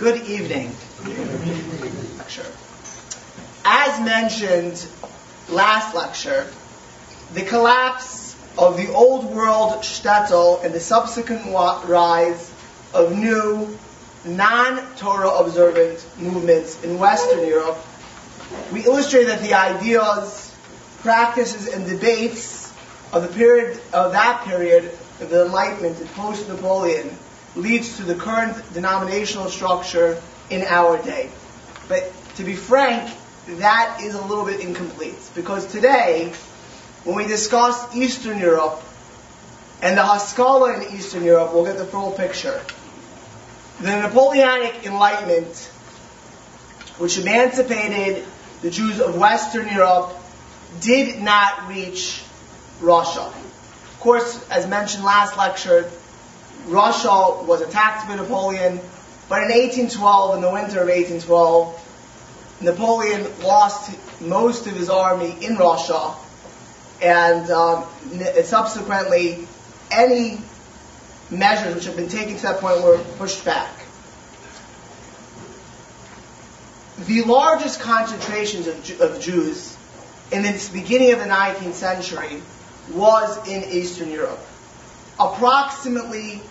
Good evening. Lecture. As mentioned last lecture, the collapse of the old world shtetl and the subsequent rise of new non-Torah observant movements in Western Europe, we illustrate that the ideas, practices, and debates of the period of that period of the Enlightenment and post-Napoleon leads to the current denominational structure in our day. But to be frank, that is a little bit incomplete because today, when we discuss Eastern Europe and the Haskalah in Eastern Europe, we'll get the full picture. The Napoleonic Enlightenment, which emancipated the Jews of Western Europe, did not reach Russia. Of course, as mentioned last lecture, Russia was attacked by Napoleon, but in 1812, in the winter of 1812, Napoleon lost most of his army in Russia, and um, subsequently, any measures which had been taken to that point were pushed back. The largest concentrations of, of Jews in the beginning of the 19th century was in Eastern Europe. Approximately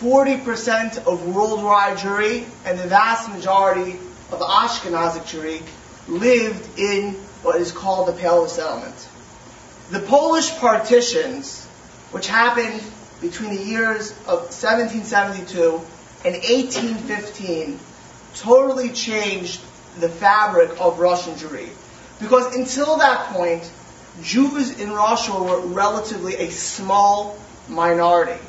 40% of worldwide Jewry and the vast majority of Ashkenazic Jewry lived in what is called the Pale of Settlement. The Polish partitions, which happened between the years of 1772 and 1815, totally changed the fabric of Russian Jewry. Because until that point, Jews in Russia were relatively a small minority.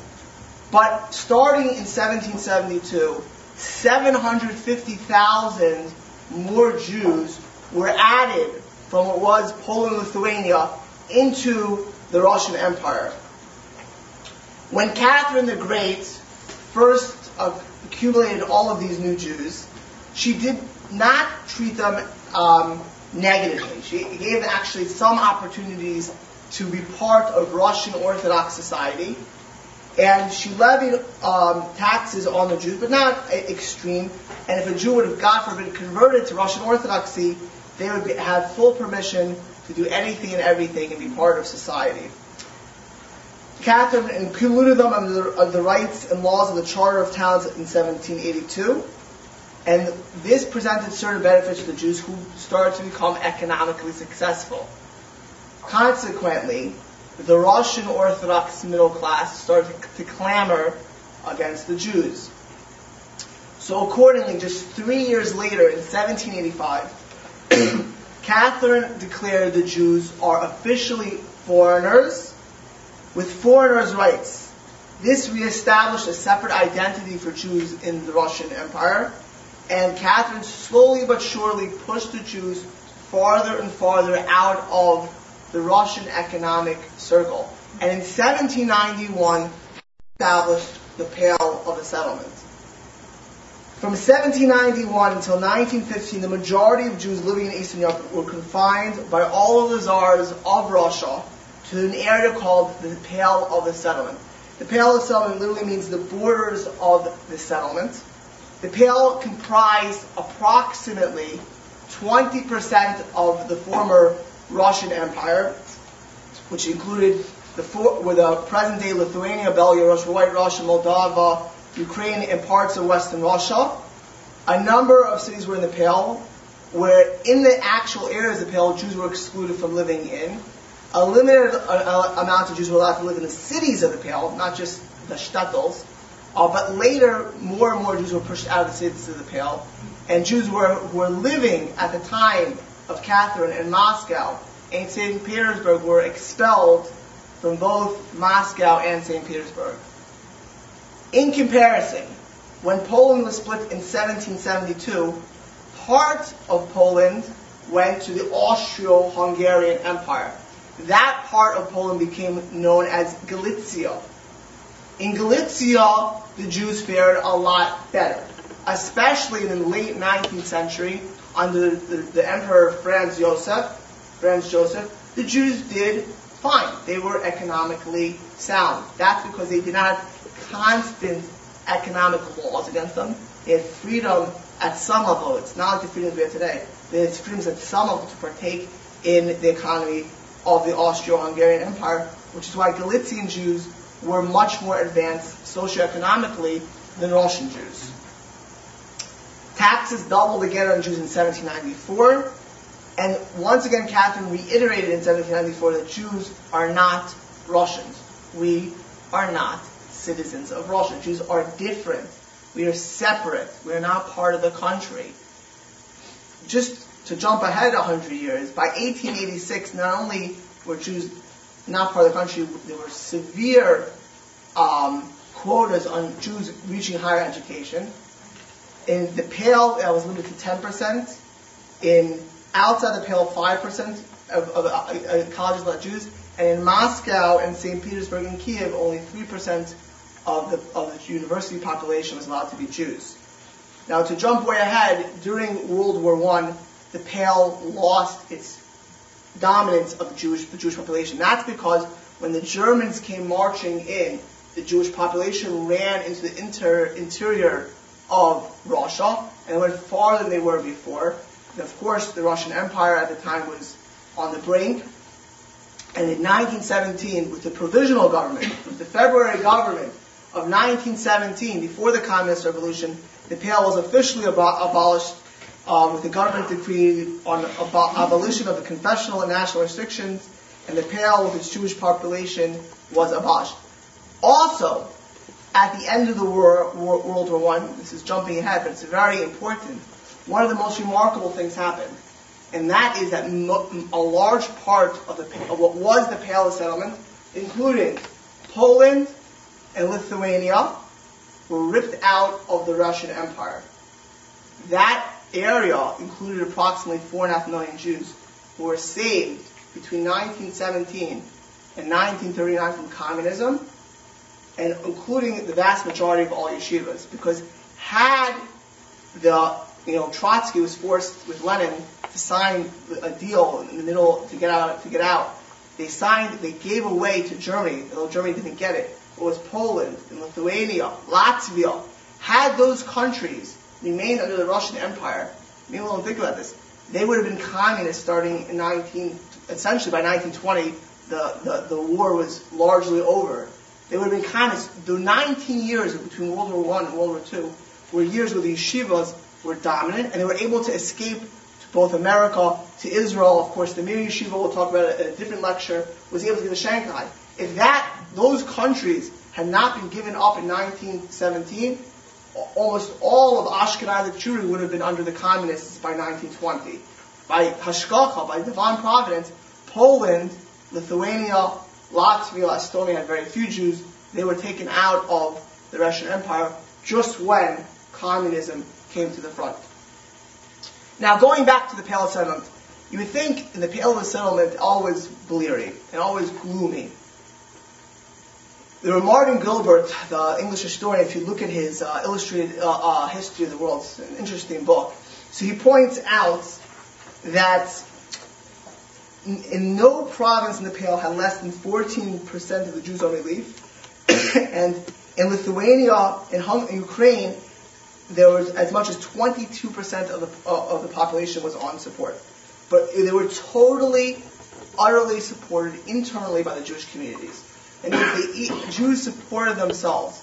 But starting in 1772, 750,000 more Jews were added from what was Poland Lithuania into the Russian Empire. When Catherine the Great first accumulated all of these new Jews, she did not treat them um, negatively. She gave actually some opportunities to be part of Russian Orthodox society and she levied um, taxes on the Jews, but not extreme. And if a Jew would have, God forbid, converted to Russian Orthodoxy, they would be, have full permission to do anything and everything and be part of society. Catherine included them under the, the rights and laws of the Charter of Towns in 1782. And this presented certain benefits to the Jews who started to become economically successful. Consequently, the Russian Orthodox middle class started to clamor against the Jews. So accordingly, just three years later, in 1785, Catherine declared the Jews are officially foreigners with foreigners' rights. This reestablished a separate identity for Jews in the Russian Empire, and Catherine slowly but surely pushed the Jews farther and farther out of the Russian economic circle. And in 1791, established the Pale of the Settlement. From 1791 until 1915, the majority of Jews living in Eastern Europe were confined by all of the czars of Russia to an area called the Pale of the Settlement. The Pale of the Settlement literally means the borders of the settlement. The Pale comprised approximately 20% of the former Russian Empire, which included the, four, with present-day Lithuania, Belarus, White Russia, Moldova, Ukraine, and parts of Western Russia. A number of cities were in the Pale, where in the actual areas of the Pale, Jews were excluded from living in. A limited uh, amount of Jews were allowed to live in the cities of the Pale, not just the shtetls. Uh, but later, more and more Jews were pushed out of the cities of the Pale, and Jews were, who were living at the time of Catherine in Moscow and St. Petersburg were expelled from both Moscow and St. Petersburg. In comparison, when Poland was split in 1772, part of Poland went to the Austro-Hungarian Empire. That part of Poland became known as Galicia. In Galicia, the Jews fared a lot better, especially in the late 19th century under the, the Emperor Franz Joseph, Franz Joseph, the Jews did fine. They were economically sound. That's because they did not have constant economic laws against them. They had freedom at some level. It's not like the freedoms we have today. They had freedoms at some level to partake in the economy of the Austro-Hungarian Empire, which is why Galician Jews were much more advanced socioeconomically than Russian Jews. Taxes doubled again on Jews in 1794, and once again Catherine reiterated in 1794 that Jews are not Russians. We are not citizens of Russia. Jews are different. We are separate. We are not part of the country. Just to jump ahead 100 years, by 1886, not only were Jews not part of the country, there were severe um, quotas on Jews reaching higher education. In the Pale, that was limited to 10%. In outside the Pale, 5% of, of uh, uh, colleges let Jews. And in Moscow and St. Petersburg and Kiev, only 3% of the, of the university population was allowed to be Jews. Now, to jump way ahead, during World War I, the Pale lost its dominance of Jewish, the Jewish population. That's because when the Germans came marching in, the Jewish population ran into the inter, interior of Russia and went farther than they were before. Of course, the Russian Empire at the time was on the brink. And in 1917, with the provisional government, with the February government of 1917, before the Communist Revolution, the Pale was officially abolished um, with the government decree on abo- abolition of the confessional and national restrictions, and the Pale with its Jewish population was abolished. Also, at the end of the war, war, World War I, this is jumping ahead, but it's very important, one of the most remarkable things happened. And that is that mo- a large part of, the, of what was the Pale of settlement, including Poland and Lithuania, were ripped out of the Russian Empire. That area included approximately four and a half million Jews who were saved between 1917 and 1939 from communism and including the vast majority of all yeshivas, because had the you know Trotsky was forced with Lenin to sign a deal in the middle to get out to get out. They signed, they gave away to Germany, although Germany didn't get it. It was Poland and Lithuania, Latvia. Had those countries remained under the Russian Empire, maybe we don't think about this. They would have been communist starting in 19, essentially by 1920. The, the, the war was largely over they would have been communists. The 19 years between World War I and World War II were years where the yeshivas were dominant, and they were able to escape to both America, to Israel. Of course, the Mir Yeshiva, we'll talk about it in a different lecture, was able to get to Shanghai. If that, those countries had not been given up in 1917, almost all of Ashkenazi Jewry would have been under the communists by 1920. By Hashgacha, by divine providence, Poland, Lithuania, Latvia, Estonia had very few Jews. They were taken out of the Russian Empire just when communism came to the front. Now, going back to the Pale of settlement, you would think in the Pale of settlement always bleary and always gloomy. The Martin Gilbert, the English historian, if you look at his uh, illustrated uh, uh, history of the world, it's an interesting book. So he points out that in no province in the Pale had less than 14% of the Jews on relief. and in Lithuania, in, in Ukraine, there was as much as 22% of the, uh, of the population was on support. But they were totally, utterly supported internally by the Jewish communities. And the Jews supported themselves.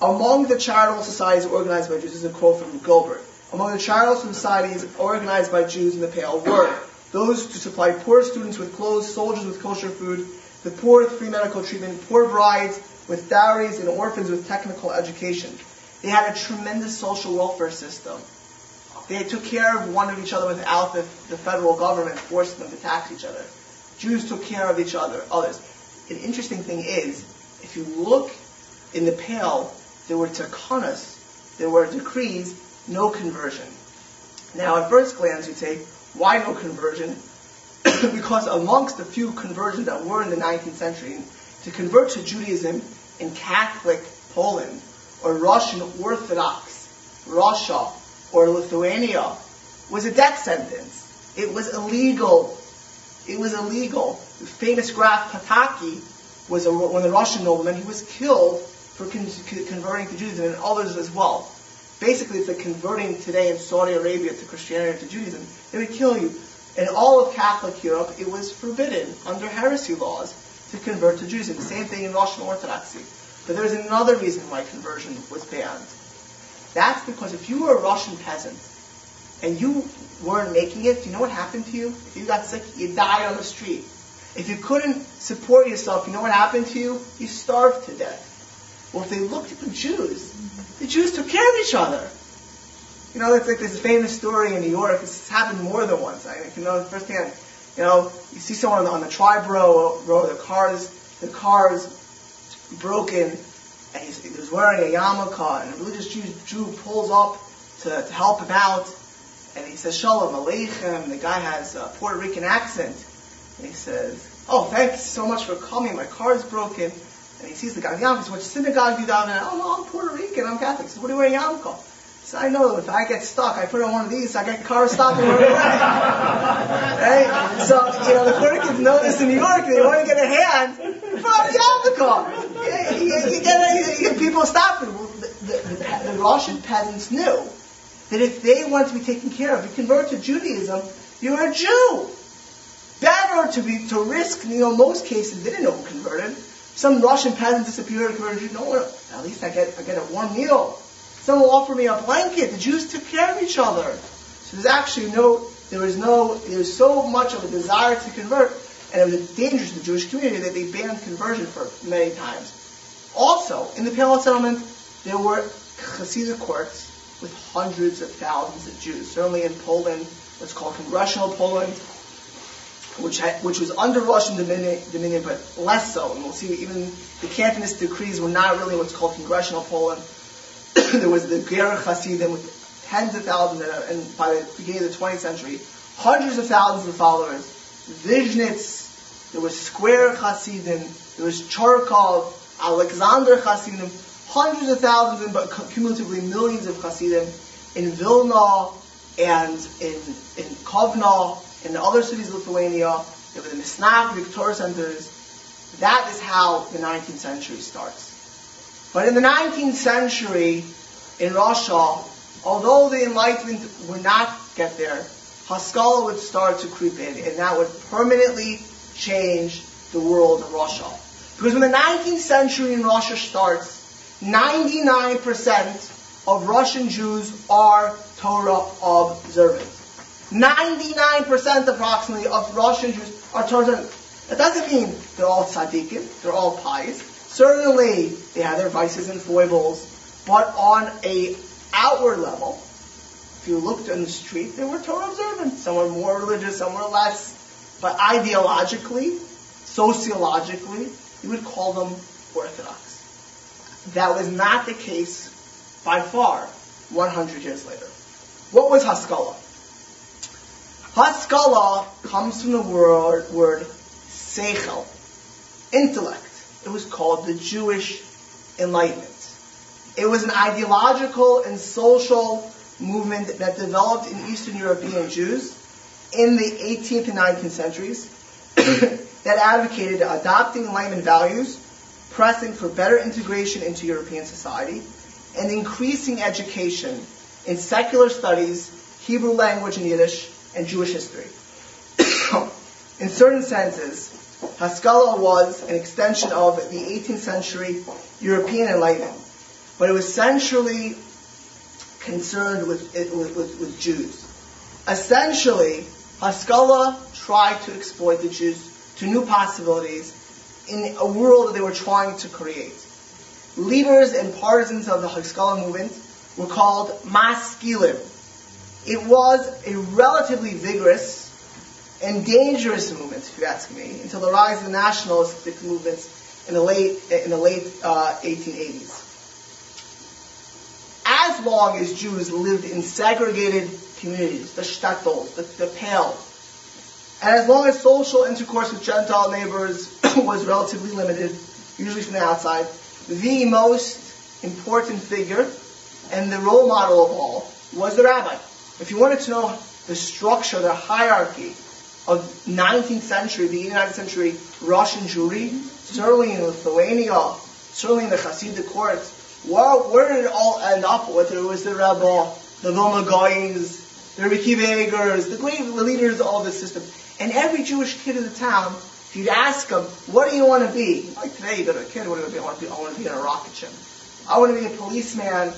Among the charitable societies organized by Jews, is a quote from Gilbert. Among the charitable societies organized by Jews in the Pale were those to supply poor students with clothes, soldiers with kosher food, the poor with free medical treatment, poor brides with dowries, and orphans with technical education. They had a tremendous social welfare system. They took care of one of each other without the, the federal government forcing them to tax each other. Jews took care of each other, others. An interesting thing is, if you look in the Pale, there were takanas, there were decrees, no conversion. Now, at first glance, you'd say, why no conversion? because amongst the few conversions that were in the 19th century, to convert to Judaism in Catholic Poland or Russian Orthodox Russia or Lithuania was a death sentence. It was illegal. It was illegal. The famous Graf Potocki was a, one of the Russian noblemen. He was killed for con- converting to Judaism and others as well. basically it's like converting today in Saudi Arabia to Christianity or to Judaism. They would kill you. In all of Catholic Europe, it was forbidden under heresy laws to convert to Judaism. The same thing in Russian Orthodoxy. But there's another reason why conversion was banned. That's because if you were a Russian peasant and you weren't making it, you know what happened to you? If you got sick, you died on the street. If you couldn't support yourself, you know what happened to you? You starved to death. Well, if they looked at the Jews, the Jews took care of each other. You know, it's like this famous story in New York. It's happened more than once. I can know firsthand. You know, you see someone on the, on the row, row, the car's, the car's broken, and he's, he's wearing a yarmulke, and a religious Jew, Jew pulls up to, to help him out, and he says, Shalom Aleichem, the guy has a Puerto Rican accent, and he says, oh, thanks so much for coming, my car is broken, and he sees the guy, yeah, he says, which synagogue do you daven Oh, no, I'm Puerto Rican, I'm Catholic. So what are you wearing yarmulke? So I know if I get stuck, I put on one of these, I get the car right away. right? So, you know, the Puerto Ricans know this in New York, they want to get a hand, on the yarmulke. People stopping. The, the, the, the Russian peasants knew that if they wanted to be taken care of, you convert to Judaism, you're a Jew. Better to be to risk, you know, most cases they didn't know who converted. Some Russian peasant disappeared converted. What? At least I get I get a warm meal. Someone offered me a blanket. The Jews took care of each other. So there's actually no there was no there was so much of a desire to convert, and it was dangerous to the Jewish community that they banned conversion for many times. Also, in the Pale settlement, there were Hasidic courts with hundreds of thousands of Jews. Certainly in Poland, what's called Congressional Poland, which had, which was under Russian dominion, dominion, but less so. And we'll see even the Cantonist decrees were not really what's called Congressional Poland. there was the Ger Hasidim with tens of thousands, and by the beginning of the 20th century, hundreds of thousands of followers. Vizhnitz, there was Skver Hasidim, there was Charkov, Alexander Hasidim, hundreds of thousands, but cumulatively millions of Hasidim in Vilna and in, in Kovna, in other cities of Lithuania, there were the Misnak, the Torah centers. That is how the 19th century starts. But in the 19th century, in Russia, although the Enlightenment would not get there, Haskalah would start to creep in, and that would permanently change the world of Russia. Because when the 19th century in Russia starts, 99% of Russian Jews are Torah observant. 99% approximately of Russian Jews are Torah observant. That doesn't mean they're all tzaddikim, they're all pious. Certainly, they have their vices and foibles, but on a outward level, if you looked in the street, they were Torah observant. Some were more religious, some were less. But ideologically, sociologically, you would call them Orthodox. That was not the case by far 100 years later. What was Haskalah? Haskalah comes from the word, word seichel, intellect. It was called the Jewish Enlightenment. It was an ideological and social movement that developed in Eastern European Jews in the 18th and 19th centuries that advocated adopting Enlightenment values pressing for better integration into European society, and increasing education in secular studies, Hebrew language and Yiddish, and Jewish history. in certain senses, Haskalah was an extension of the 18th century European Enlightenment, but it was centrally concerned with, with, with, with Jews. Essentially, Haskalah tried to exploit the Jews to new possibilities in a world that they were trying to create. Leaders and partisans of the Haskalah movement were called maskilim. It was a relatively vigorous and dangerous movement, if you ask me, until the rise of the nationalistic movements in the late in the late uh, 1880s. As long as Jews lived in segregated communities, the shtetls, the, the and as long as social intercourse with Gentile neighbors was relatively limited, usually from the outside, the most important figure and the role model of all was the rabbi. If you wanted to know the structure, the hierarchy of 19th century, the 19th century Russian Jewry, certainly in Lithuania, certainly in the Hasidic courts, where, where did it all end up? Whether it was the rebel, the Vilna Gaons, the Ricky the great leaders of all this system. And every Jewish kid in the town, if you'd ask them, what do you want to be? Like today, you go to a kid, what do you want to be? I want to be in a rocket ship. I want to be a policeman.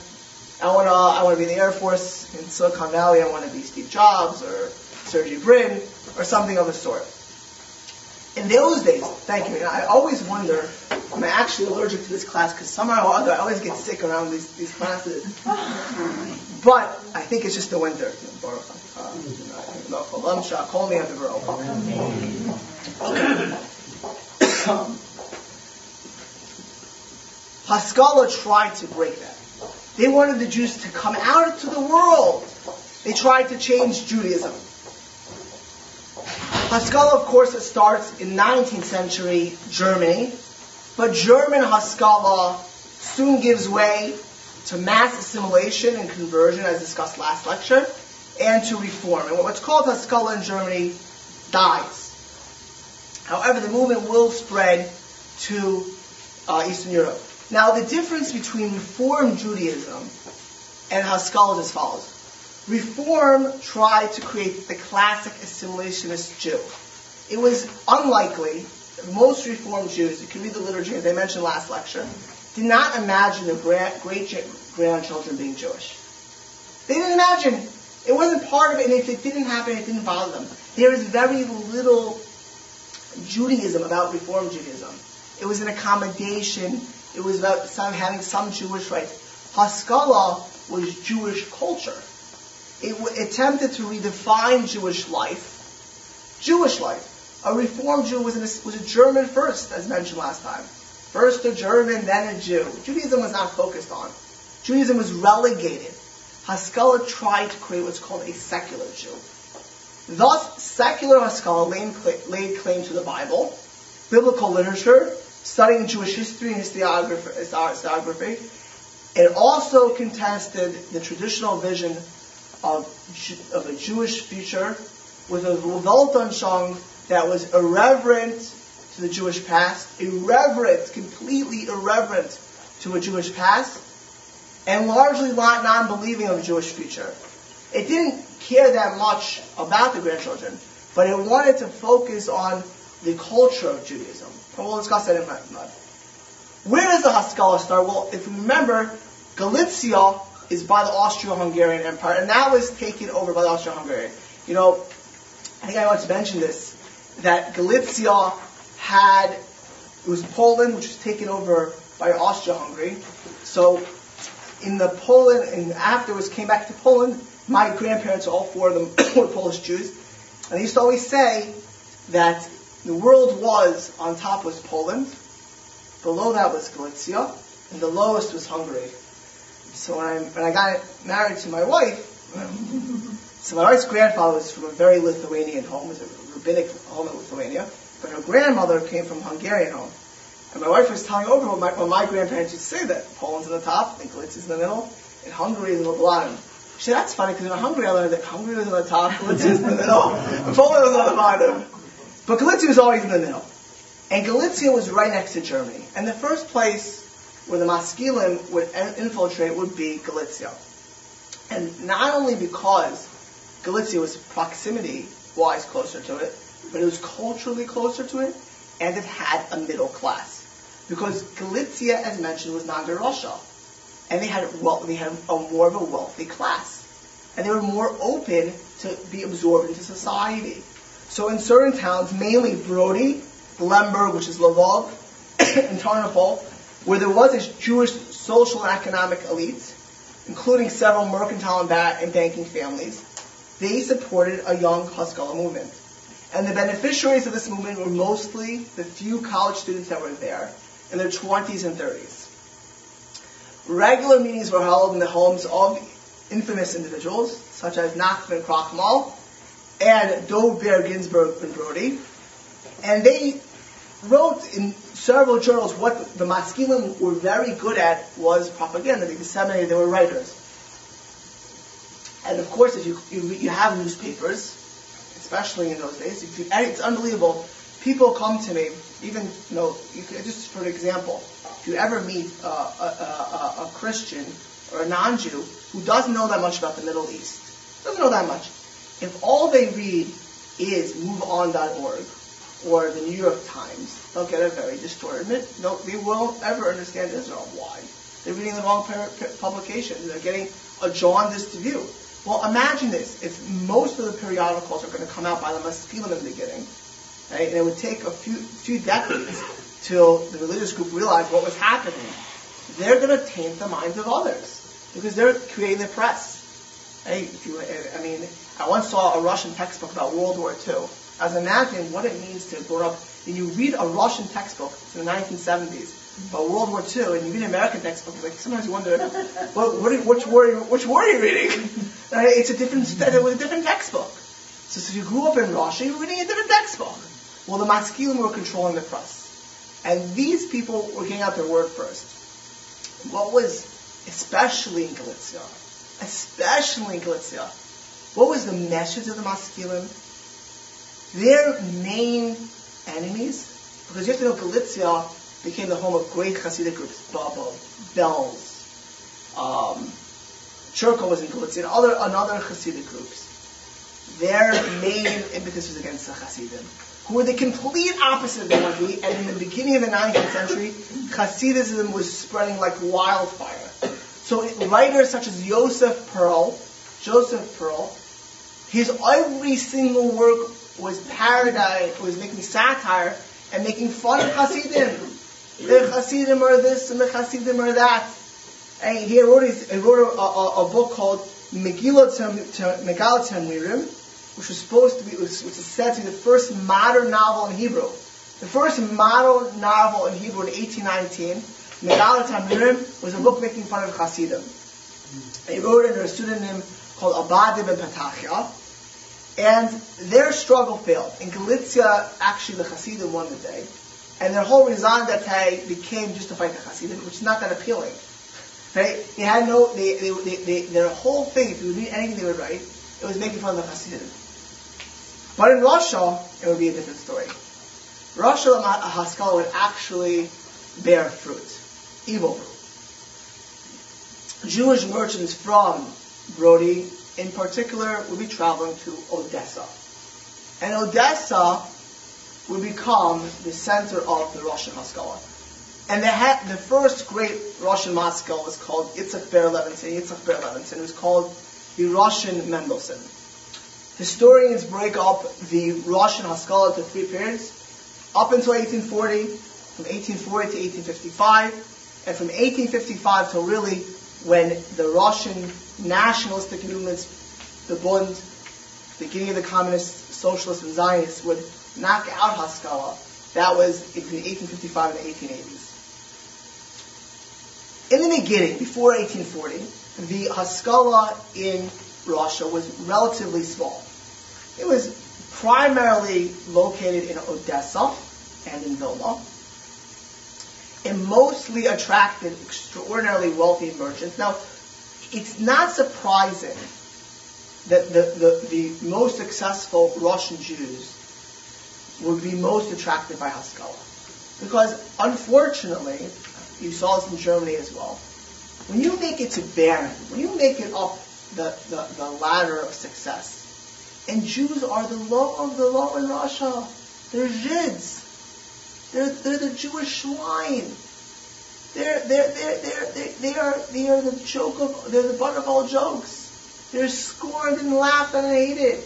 I want to, I want to be in the Air Force in Silicon Valley. I want to be Steve Jobs or Sergey Brin or something of the sort. In those days, thank you. I always wonder, am I'm actually allergic to this class because somehow or other I always get sick around these, these classes. But I think it's just the winter. Call me after Okay. Haskalah tried to break that. They wanted the Jews to come out to the world. They tried to change Judaism. Haskalah, of course, it starts in 19th century Germany, but German Haskalah soon gives way to mass assimilation and conversion, as discussed last lecture, and to reform. And what's called Haskalah in Germany dies. However, the movement will spread to uh, Eastern Europe. Now, the difference between Reform Judaism and Haskalah is as follows. Reform tried to create the classic assimilationist Jew. It was unlikely most Reformed Jews, you can read the liturgy as I mentioned last lecture, did not imagine their great grandchildren being Jewish. They didn't imagine. It wasn't part of it, and if it didn't happen, it didn't bother them. There is very little Judaism about Reform Judaism. It was an accommodation. It was about some, having some Jewish rights. Haskalah was Jewish culture. It attempted to redefine Jewish life. Jewish life. A Reformed Jew was, a, was a German first, as mentioned last time. First a German, then a Jew. Judaism was not focused on. Judaism was relegated. Haskalah tried to create what's called a secular Jew. Thus, secular Haskalah laid, claim to the Bible, biblical literature, studying Jewish history and historiography. It also contested the traditional vision of, of a Jewish future with a Weltanschauung that was irreverent to the Jewish past, irreverent, completely irreverent to a Jewish past, and largely non-believing of a Jewish future. It didn't care that much about the grandchildren, but it wanted to focus on the culture of Judaism. And we'll discuss that in a minute. Where does the Haskalah start? Well, if you remember, Galicia is by the Austro-Hungarian Empire, and that was taken over by the Austro-Hungarian. You know, I think I want to mention this, that Galicia had, it was Poland, which was taken over by Austria-Hungary. So in the Poland, and afterwards came back to Poland, my grandparents, all four of them were Polish Jews, and they used to always say that the world was, on top was Poland, below that was Galicia, and the lowest was Hungary. So when I, when I got married to my wife, so my wife's grandfather was from a very Lithuanian home, it was a rabbinic home in Lithuania, but her grandmother came from Hungarian home. And my wife was telling over what my, what my grandparents used to say that Poland's in the top, and Galicia's in the middle, and Hungary is in the bottom. She said, that's funny, because in Hungary I learned that Hungary was in the top, Galicia's in the middle, and Poland was on the bottom. But Galicia was always in the middle. And Galicia was right next to Germany. And the first place where the Maskilim would infiltrate would be Galicia. And not only because Galicia was proximity-wise closer to it, but it was culturally closer to it, and it had a middle class. Because Galicia, as mentioned, was not Russia. And they had, well, they had a more of a wealthy class. And they were more open to be absorbed into society. So in certain towns, mainly Brody, Lemberg, which is Lvov, and Tarnopol, where there was a Jewish social and economic elite, including several mercantile and banking families, they supported a young Haskalah movement. And the beneficiaries of this movement were mostly the few college students that were there in their 20s and 30s. Regular meetings were held in the homes of infamous individuals, such as Nachman Krochmal and Dov Ber Ginsburg and Brody. And they wrote in several journals what the Maskilim were very good at was propaganda. They disseminated, they were writers. And of course, if you, you, you have newspapers, especially in those days, you, it's unbelievable. People come to me, even, you know, you just for example, if you ever meet a, a, a, a Christian or a non-Jew who doesn't know that much about the Middle East, doesn't know that much, if all they read is MoveOn.org or the New York Times, they'll get a very distorted. No, they won't ever understand Israel. Why? They're reading the wrong publication. They're getting a jaundiced view. Well, imagine this. If most of the periodicals are going to come out by the Maskilim in the beginning, right, and it would take a few, few decades till the religious group realized what was happening, they're going to taint the minds of others because they're creating the press. Right? You, I mean, I once saw a Russian textbook about World War II. I was imagining what it means to grow up. And you read a Russian textbook from the 1970s about World War II, and you read an American textbook, like sometimes you wonder, well, what which war, which war are you reading? it's a different, it was a different textbook. So, so if you grew up in Russia, you're reading a different textbook. Well, the Maskilim were controlling the press. And these people were getting out their word first. What was, especially in Galicia, especially in Galicia, what was the message of the Maskilim? Their main enemies, because you have to know Galicia became the home of great Hasidic groups, Babo, Belz, um, Chortkov was in Galicia, and other, another Hasidic groups. Their main impetus was against the Hasidim who were the complete opposite of the and in the beginning of the 19th century, Hasidism was spreading like wildfire. So writers such as Joseph Perl, Joseph Perl, his every single work was parody, was making satire and making fun of Hasidim. The Hasidim are this and the Hasidim are that. And he wrote, he wrote a, a, a book called Megillah Mirim, which was supposed to be, which is said to be the first modern novel in Hebrew. The first modern novel in Hebrew in 1819, Megalat Hamirim, was a book making fun of Hasidim. He wrote under a pseudonym called Abadim and Patachia, and their struggle failed. In Galicia, actually, the Hasidim won the day, and their whole raison d'être became just to fight the Hasidim, which is not that appealing. Right? They had no, they, they, they, they, their whole thing, if you read anything they would write, it was making fun of the Hasidim. But in Russia, it would be a different story. Russia Haskalah would actually bear fruit, evil fruit. Jewish merchants from Brody, in particular, we'll be traveling to Odessa. And Odessa will become the center of the Russian Haskalah. And the, ha- the first great Russian Haskalah was called Yitzhak Ber Levinson. Yitzhak Ber Levinson. It was called the Russian Mendelssohn. Historians break up the Russian Haskalah into three periods. Up until 1840, from 1840 to 1855, and from 1855 till really when the Russian nationalistic movements, the Bund, the beginning of the communists, socialists, and Zionists would knock out Haskalah. That was between 1855 and the 1880s. In the beginning, before 1840, the Haskalah in Russia was relatively small. It was primarily located in Odessa and in Vilna. It mostly attracted extraordinarily wealthy merchants. Now, it's not surprising that the, the, the most successful Russian Jews would be most attracted by Haskalah. Because unfortunately, you saw this in Germany as well, when you make it to Bern, when you make it up the, the, the ladder of success, and Jews are the law of the law in Russia. They're Zids. They're, they're the Jewish swine. They're, they're, they're, they're, they're, they are, the joke of, they're the butt of all jokes. They're scorned and laughed and hated.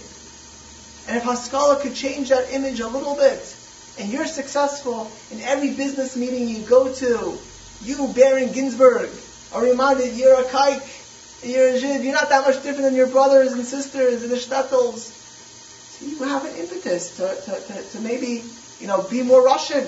And if Haskalah could change that image a little bit, and you're successful in every business meeting you go to, you, Baron Ginsburg, are reminded you're a kike, you're a Jid, you're not that much different than your brothers and sisters in the shtetls. So you have an impetus to, to, to, to maybe, you know, be more Russian.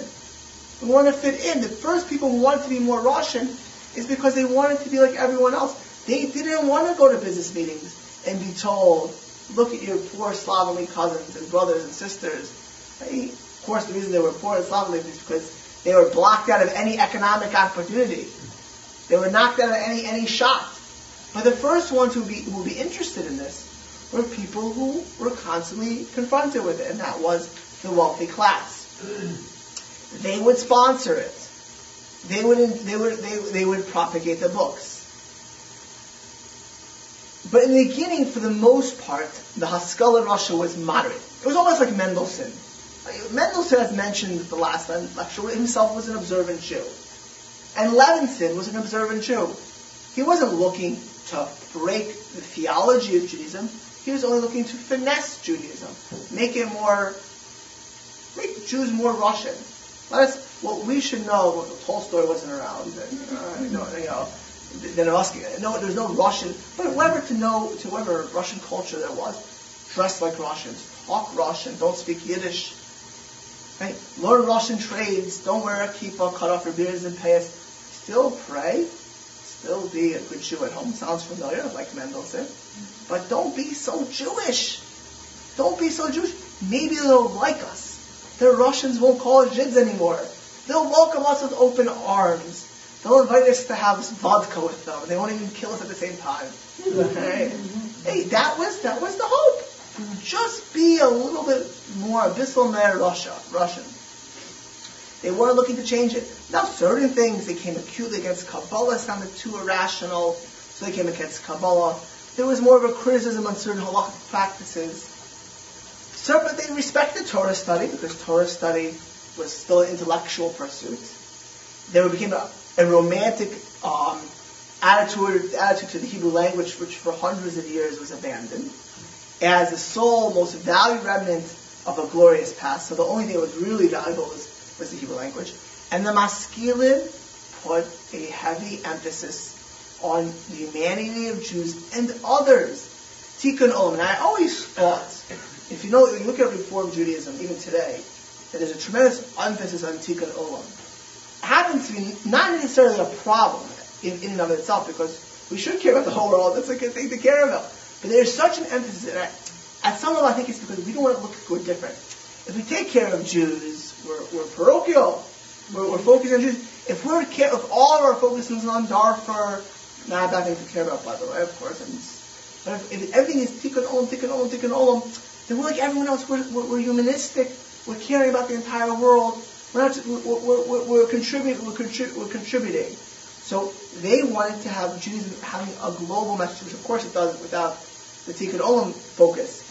Want to fit in. The first people who wanted to be more Russian is because they wanted to be like everyone else. They didn't want to go to business meetings and be told, look at your poor slovenly cousins and brothers and sisters. Of course, the reason they were poor and slovenly is because they were blocked out of any economic opportunity. They were knocked out of any, any shot. But the first ones who be, who would be interested in this were people who were constantly confronted with it, and that was the wealthy class. They would sponsor it. they would, they would, they, they would propagate the books. But in the beginning, for the most part, the Haskalah Russia was moderate. It was almost like Mendelssohn. Mendelssohn, as mentioned the last lecture, himself was an observant Jew. And Levinson was an observant Jew. He wasn't looking to break the theology of Judaism. He was only looking to finesse Judaism, make it more, make Jews more Russian. Let us, what we should know, well, Tolstoy wasn't around, and, uh, you know, know no, there's no Russian, but whatever to know, to whatever Russian culture there was, dress like Russians, talk Russian, don't speak Yiddish, right? Learn Russian trades, don't wear a kippah, cut off your beards and payas, still pray, still be a good Jew at home. Sounds familiar, like Mendelssohn. But don't be so Jewish. Don't be so Jewish. Maybe they'll like us. The Russians won't call us Jids anymore. They'll welcome us with open arms. They'll invite us to have vodka with them. They won't even kill us at the same time. Hey, hey, that was that was the hope. Just be a little bit more abyssal Russia, Russian. They weren't looking to change it. Now, certain things they came acutely against Kabbalah sounded too irrational, so they came against Kabbalah. There was more of a criticism on certain halachic practices. So, but they respected Torah study because Torah study was still an intellectual pursuit. There became a, a romantic um, attitude, attitude to the Hebrew language, which for hundreds of years was abandoned, as the sole, most valued remnant of a glorious past. So the only thing that was really valuable was was the Hebrew language. And the Maskilim put a heavy emphasis on the humanity of Jews and others. Tikkun Olam. And I always thought, if you know, you look at Reform Judaism, even today, that there's a tremendous emphasis on Tikkun Olam. Happens to be not necessarily a problem in, in and of itself, because we should care about the whole world. That's a good thing to care about. But there's such an emphasis, and at some level I think it's because we don't want to look good different. If we take care of Jews, we're, we're parochial. We're, we're focusing on Jews. If we're if all of our focus is on Darfur, not a bad thing to care about, by the way, of course. And, but if, if everything is tikkun olam, tikkun olam, tikkun olam, then we're like everyone else. We're, we're, humanistic. We're caring about the entire world. We're not. We're, we're, we're, contributing. We're, contrib- we're contributing. So they wanted to have Judaism having a global message, which of course it does without the tikkun olam focus.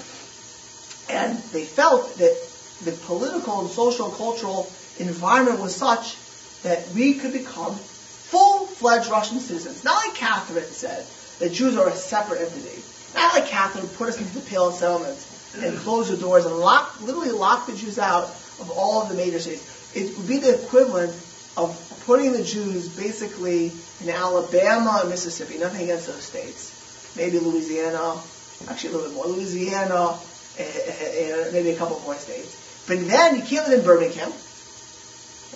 And they felt that the political and social and cultural environment was such that we could become full-fledged Russian citizens. Not like Catherine said, that Jews are a separate entity. Not like Catherine put us into the Pale of Settlement and close the doors and lock, literally lock the Jews out of all of the major cities. It would be the equivalent of putting the Jews basically in Alabama and Mississippi. Nothing against those states. Maybe Louisiana, actually a little bit more. Louisiana, and eh, eh, eh, maybe a couple more states. But then you can't live in Birmingham.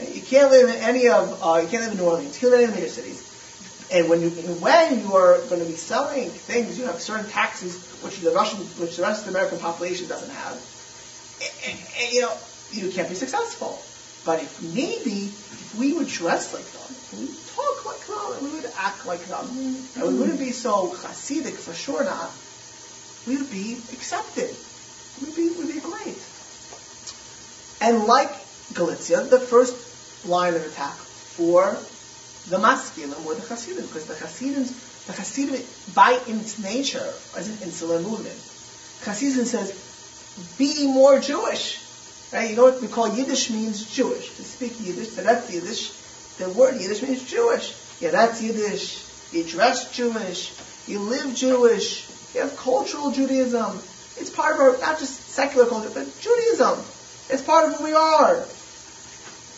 You can't live in any of, uh, you can't live in New Orleans. You can't live in any of the major cities. And when you, when you are going to be selling things, you have certain taxes which the Russian, which the rest of the American population doesn't have. And, and, you know, you can't be successful. But if maybe if we would dress like them, we would talk like them, we would act like them, and we wouldn't be so Hasidic for sure not, we would be accepted. We'd be, we'd be great. And like Galicia, the first line of attack for the Maskilim were the Hasidim, because the Hasidim, the Hasidim, by its nature, is an insular movement. Hasidim says, be more Jewish. Right? You know what we call Yiddish means Jewish. To speak Yiddish, that's Yiddish. The word Yiddish means Jewish. Yeah, that's Yiddish. You dress Jewish. You live Jewish. You have cultural Judaism. It's part of our, not just secular culture, but Judaism. It's part of who we are.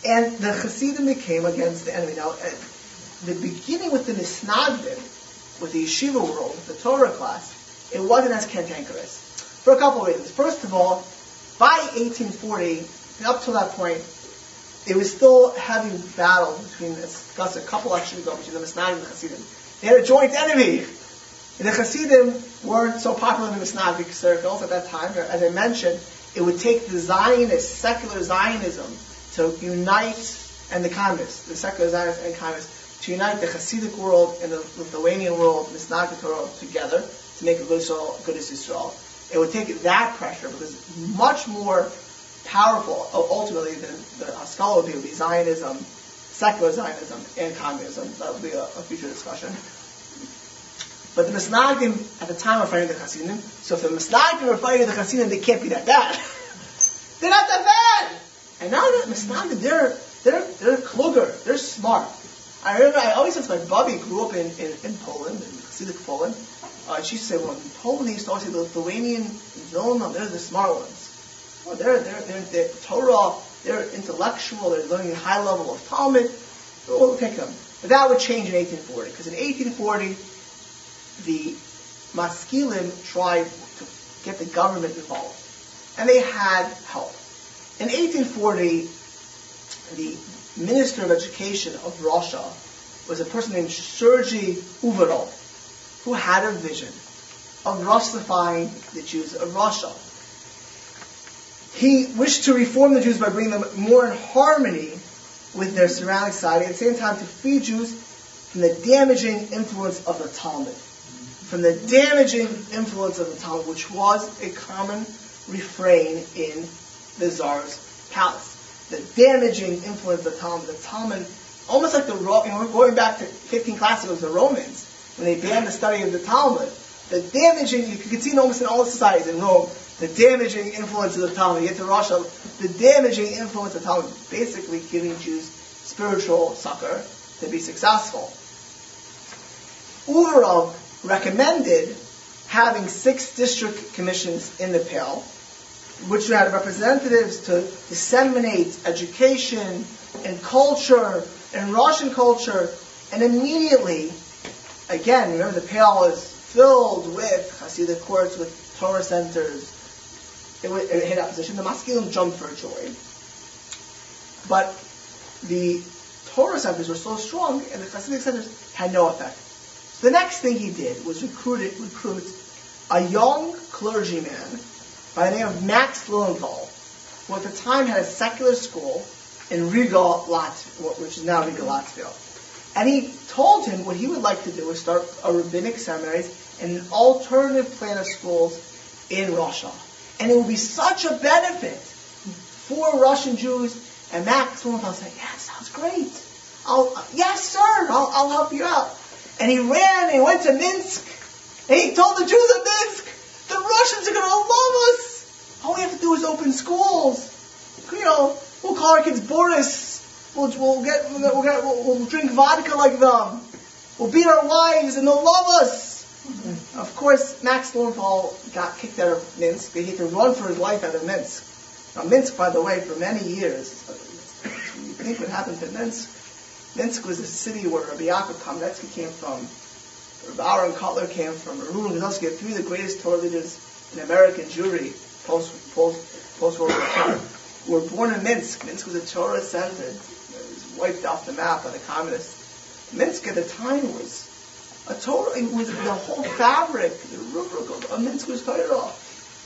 And the Hasidim came against the enemy. Now, uh, the beginning with the Misnagdim, with the yeshiva world, the Torah class, it wasn't as cantankerous. For a couple of reasons. First of all, by 1840, up to that point, it was still having battle between, discussed a couple lectures ago, between the Misnagdim and the Hasidim. They had a joint enemy. And the Hasidim weren't so popular in the Misnagdic circles at that time. As I mentioned, it would take the Zionist, secular Zionism, to unite, and the communists, the secular Zionists and communists, to unite the Hasidic world and the Lithuanian world, the Snagdic world together to make Agudah Israel, good. It would take that pressure because much more powerful uh, ultimately than the uh, Haskalah would be, would be Zionism, secular Zionism and communism. That would be a, a future discussion. But the Misnagdim at the time were fighting the Hasidim. So if the Misnagdim were fighting the Hasidim, they can't be that bad. they're not that bad. And now the Misnagdim, they're they're they're kluger. They're smart. I remember I always said my Bobby grew up in, in, in Poland, in Hasidic Poland. Uh, she said, well, in Poland they used to always say the Lithuanian Vilna, they're the smart ones. Well, they're, they're, they're, they're Torah, they're intellectual, they're learning a high level of Talmud. We'll pick them. But that would change in 1840, because in 1840, the Maskilim tried to get the government involved. And they had help. In 1840, the Minister of Education of Russia was a person named Sergei Uvarov, who had a vision of Russifying the Jews of Russia. He wished to reform the Jews by bringing them more in harmony with their surrounding society, at the same time to free Jews from the damaging influence of the Talmud from the damaging influence of the Talmud, which was a common refrain in the Tsar's palace. The damaging influence of Talmud. The Talmud, almost like the, you know, going back to 15 classics, it was the Romans, when they banned the study of the Talmud. The damaging, you can see almost in all societies in Rome, the damaging influence of the Talmud. You get to Russia, the damaging influence of the Talmud, basically giving Jews spiritual succor to be successful. Uvarov recommended having six district commissions in the Pale, which had representatives to disseminate education and culture and Russian culture, and immediately, again, remember the Pale was filled with Hasidic courts, with Torah centers. It, it hit opposition. The Maskilim jumped for joy. But the Torah centers were so strong, and the Hasidic centers had no effect. The next thing he did was recruit, recruit a young clergyman by the name of Max Lilienthal, who at the time had a secular school in Riga, Latvia, which is now Riga, Latvia. And he told him what he would like to do is start a rabbinic seminary and an alternative plan of schools in Russia. And it would be such a benefit for Russian Jews. And Max Lilienthal said, yeah, sounds great. I'll, yes, sir, I'll, I'll help you out. And he ran and he went to Minsk. And he told the Jews Minsk, the Russians are going to love us. All we open schools. You know, we'll call our kids Boris. We'll, we'll get, we'll, get we'll, we'll drink vodka like them. We'll beat our wives and they'll love us. Of course, Max Lilienthal got kicked out of Minsk. He had to run for his life out of Minsk. Now, Minsk, by the way, for many years, you think what happened to Minsk? Minsk was a city where Rabbi Yaakov Kamenetsky came from, Rabbi Aaron Kotler came from, Reuven Grozovsky, three of the greatest Torah leaders in American Jewry post, post, post World War II, were born in Minsk. Minsk was a Torah center. It was wiped off the map by the communists. Minsk at the time was a Torah, it was the whole fabric, the rubric of Minsk was Torah.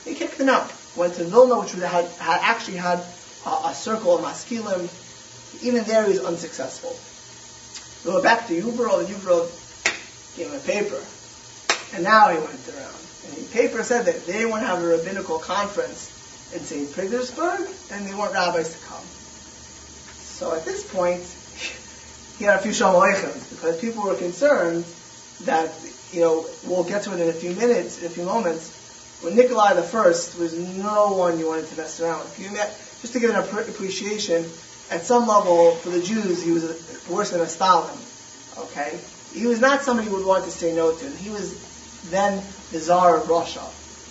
He kicked them out. Went to Vilna, which had, had actually had a, circle of maskilim. Even there he was unsuccessful. We went back to Uvarov, and Uvarov gave him a paper. And now he went around. And the paper said that they want to have a rabbinical conference in St. Petersburg, and they want rabbis to come. So at this point, he had a few shalom because people were concerned that, you know, we'll get to it in a few minutes, in a few moments, when Nikolai I was no one you wanted to mess around with. You met, just to give an appreciation, at some level, for the Jews, he was worse than a Stalin. Okay? He was not somebody you would want to say no to. He was then the Tsar of Russia.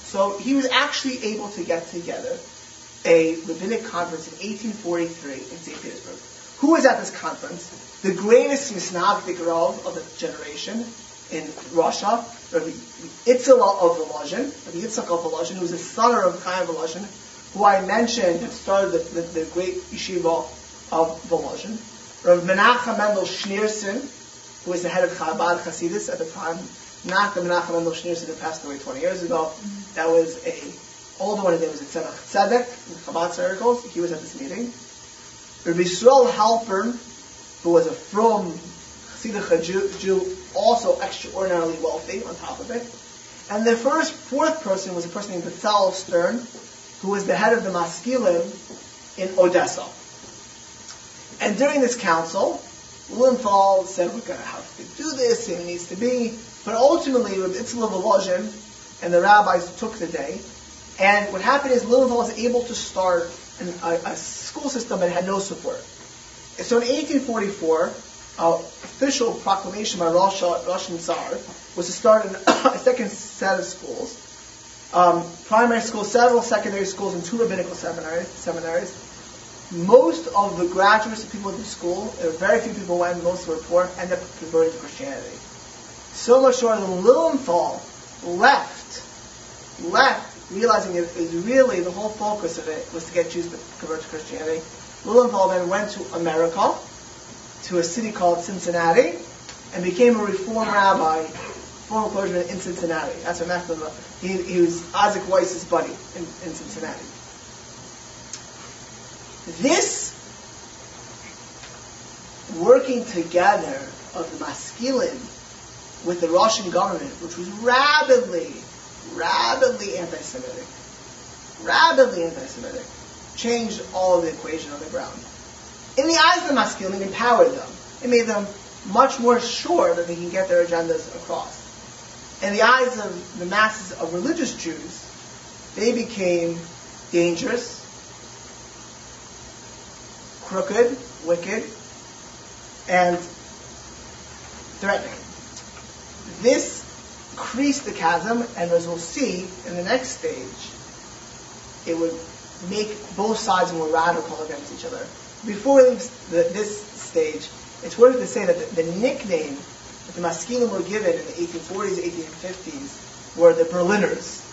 So he was actually able to get together a rabbinic conference in 1843 in St. Petersburg. Who was at this conference? The greatest Misnagdik Rav of the generation in Russia, Rabbi Itzel of Volozhin, Rabbi Yitzchak of Volozhin, who was the son of Chaim Volozhin, who I mentioned started the, the, the great yeshiva of Volozhin. Rav Menachem Mendel Schneerson, who was the head of Chabad Hasidus at the time, not the Menachem Mendel Schneerson who passed away 20 years ago. That was a older one. His name was Tzemach Tzedek in Chabad circles. He was at this meeting. Rabbi Yisrael Halpern, who was a from Hasidic Jew, also extraordinarily wealthy on top of it. And the first, fourth person was a person named Bezalel Stern, who was the head of the Maskilim in Odessa. And during this council, Lilienthal said we're going to have to do this, it needs to be, but ultimately it's Volozhin and the rabbis took the day, and what happened is Lilienthal was able to start an, a, a, school system that had no support. So in 1844, uh, official proclamation by Rosh, Russian Tsar was to start an, a second set of schools. Um, primary schools, several secondary schools, and two rabbinical seminaries. seminaries. Most of the graduates, the people in the school, were very few people went, most were poor, ended up converting to Christianity. So much so that Lilienthal left, left, realizing it is really the whole focus of it was to get Jews to convert to Christianity. Lilienthal then went to America, to a city called Cincinnati, and became a reform rabbi, former clergyman in Cincinnati. That's what Matthew he, he was Isaac Weiss's buddy in, in Cincinnati. This working together of the Maskilim with the Russian government, which was rapidly, rapidly anti-Semitic, rapidly anti-Semitic, changed all of the equation on the ground. In the eyes of the Maskilim, it empowered them. It made them much more sure that they can get their agendas across. In the eyes of the masses of religious Jews, they became dangerous, crooked, wicked, and threatening. This increased the chasm, and as we'll see in the next stage, it would make both sides more radical against each other. Before this stage, it's worth to say that the, the nickname that the Maskilim were given in the 1840s, 1850s were the Berliners.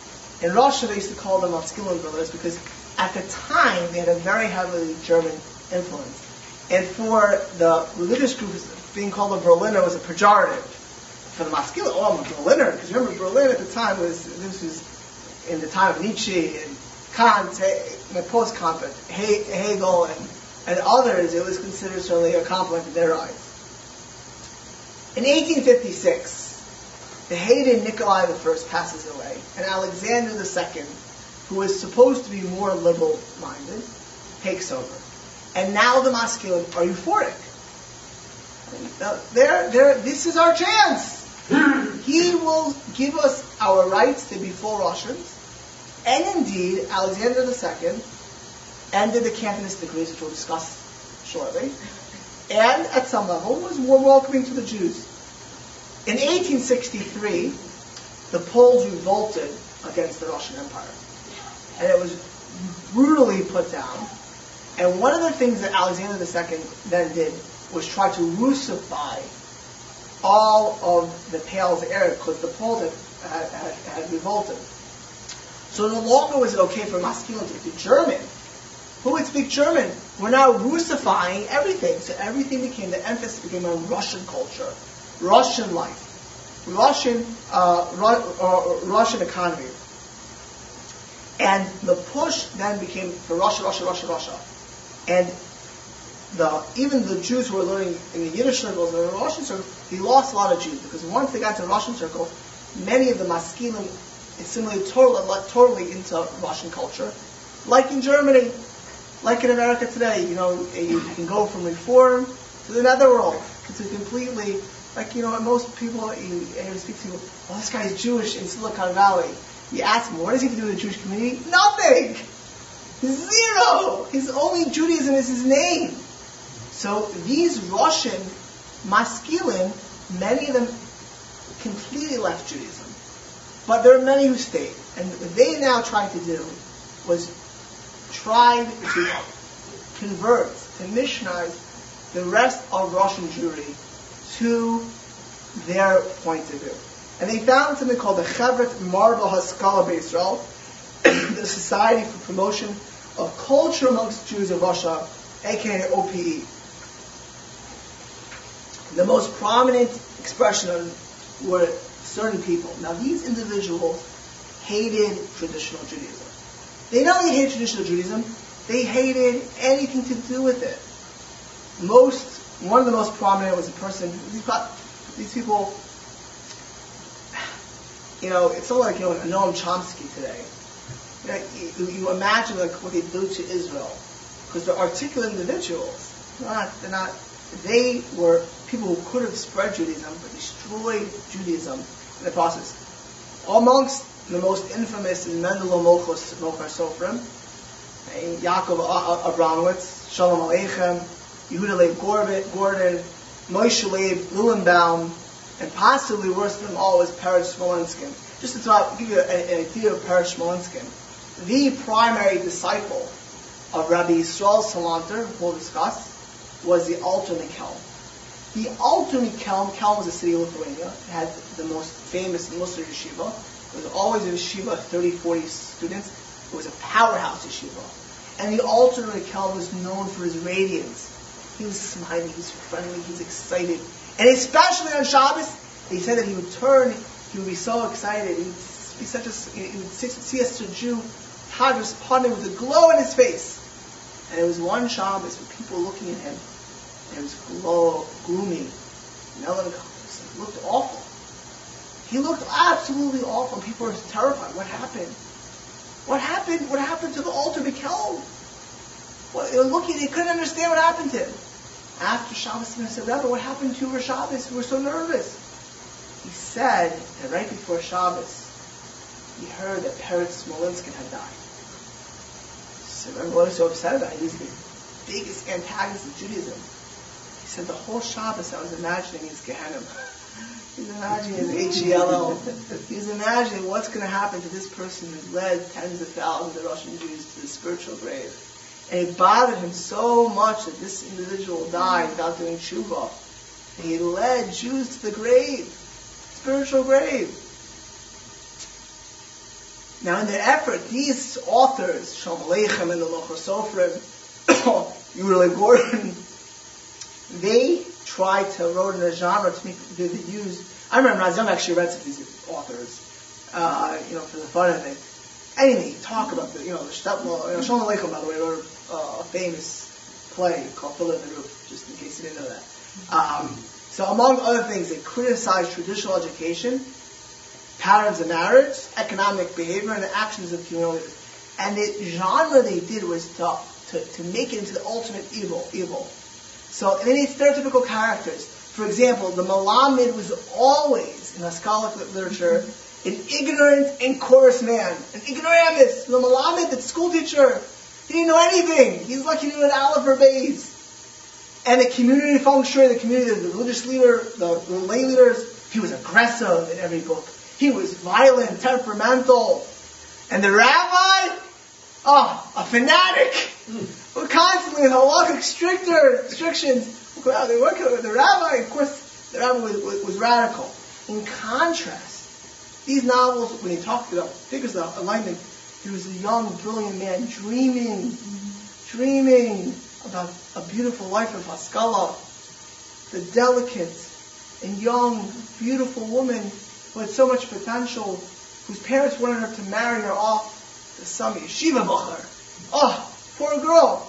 In Russia, they used to call them Maskilim Berliners because at the time they had a very heavily German influence. And for the religious groups, being called a Berliner was a pejorative. For the Maskil, oh, I'm a Berliner. Because remember, Berlin at the time was, this was in the time of Nietzsche and Kant, the post-Kant, Hegel and, and others, it was considered certainly a compliment in their eyes. In 1856, the hated Nikolai I passes away, and Alexander II, who was supposed to be more liberal-minded, takes over. And now the Maskilim are euphoric. They're, they're, this is our chance. He will give us our rights to be full Russians. And indeed, Alexander II ended the Cantonist decrees, which we'll discuss shortly, and at some level was more welcoming to the Jews. In 1863, the Poles revolted against the Russian Empire. And it was brutally put down. And one of the things that Alexander II then did was try to Russify all of the Pale's area because the Poles had, had, had, revolted. So no longer was it okay for Maskilim to speak German. Who would speak German? We're now Russifying everything. So everything became, the emphasis became on Russian culture, Russian life, Russian, uh, Ru- uh, Russian economy. And the push then became for Russia, Russia, Russia, Russia. And the, even the Jews who were learning in the Yiddish circles and the Russian circles, they lost a lot of Jews because once they got to the Russian circles, many of the Maskilim assimilated totally, totally into Russian culture, like in Germany, like in America today. You know, you can go from Reform to the Netherworld to completely, like you know, most people you, you speak to, oh, this guy's Jewish in Silicon Valley. You ask him, what does he do with the Jewish community? Nothing. Zero! His only Judaism is his name. So these Russian maskilim, many of them completely left Judaism. But there are many who stayed. And what they now tried to do was try to convert, to missionize the rest of Russian Jewry to their point of view. And they found something called the Chevret Marble Haskalah Israel, the Society for Promotion of Culture Amongst Jews of Russia, aka OPE. The most prominent expression were certain people. Now, these individuals hated traditional Judaism. They not only hated traditional Judaism, they hated anything to do with it. Most, one of the most prominent was a person, these, people, you know, it's sort of like, you know, Noam Chomsky today you, you imagine like what they do to Israel, because they're articulate individuals. They're not, they're not They were people who could have spread Judaism, but destroyed Judaism in the process. Amongst the most infamous is Mendel Mochos Mochar Sofrim, eh, Yaakov Abramowitz, Shalom Aleichem, Yehuda Leib Gordon, Moshe Leib Lilienbaum, and possibly worse than them all was Peretz Smolenskin. Just to give you an, idea of Peretz Smolenskin, the primary disciple of Rabbi Yisrael Salanter, we'll discuss, was the Alter Kelm. The Alter Kelm, Kelm was a city of Lithuania, it had the most famous Musar yeshiva. It was always a yeshiva of 30, 40 students. It was a powerhouse yeshiva. And the Alter Kelm was known for his radiance. He was smiling, he was friendly, he was excited. And especially on Shabbos, he said that he would turn, he would be so excited, he would be such a, he would see a Jew, Hadras Panim with a glow in his face. And it was one Shabbos with people looking at him, it was gloomy, melancholy. It looked awful. He looked absolutely awful. People were terrified. What happened? What happened? What happened to the Alter Mikel? Well, they were looking, they couldn't understand what happened to him. After Shabbos, he said, Rebbe, what happened to you over Shabbos? We were so nervous. He said that right before Shabbos, he heard that Peretz Smolenskin had died. So what was so upset about? He's the biggest antagonist of Judaism. He said the whole Shabbos I was imagining is Gehenna. He's imagining his H-E-L-L. He's imagining what's going to happen to this person who led tens of thousands of Russian Jews to the spiritual grave. And it bothered him so much that this individual died without doing tshuva. He led Jews to the grave, spiritual grave. Now, in their effort, these authors, Shalom Aleichem and the Lochos Sofrim, Yehuda Gordon, they tried to wrote in a genre to make they, they use. I remember Razam actually read some of these authors, uh, you know, for the fun of it. Anyway, talk about the, you know, the Shtepla, you know, by the way, wrote uh, a famous play called in the Roof, just in case you didn't know that. Um, so among other things, they criticized traditional education, patterns of marriage, economic behavior, and the actions of communities. And the genre they did was to, to, to make it into the ultimate evil. evil. So made stereotypical characters. For example, the Malamid was always, in Haskalic literature, an ignorant and coarse man, an ignoramus. The Malamid, the school teacher, he didn't know anything. He's lucky to know an Aleph or Bays. And the community functionary, the community, the religious leader, the, the lay leaders, he was aggressive in every book. He was violent, temperamental. And the rabbi, oh, a fanatic. Mm. Constantly with halachic stricter restrictions. Well, they work with the rabbi, of course, the rabbi was, was, was, radical. In contrast, these novels, when he talked about figures of alignment, he was a young, brilliant man dreaming, dreaming about a beautiful life of Haskalah. The delicate and young, beautiful woman who had so much potential, whose parents wanted her to marry her off to some yeshiva bachar. Oh, ah, poor girl.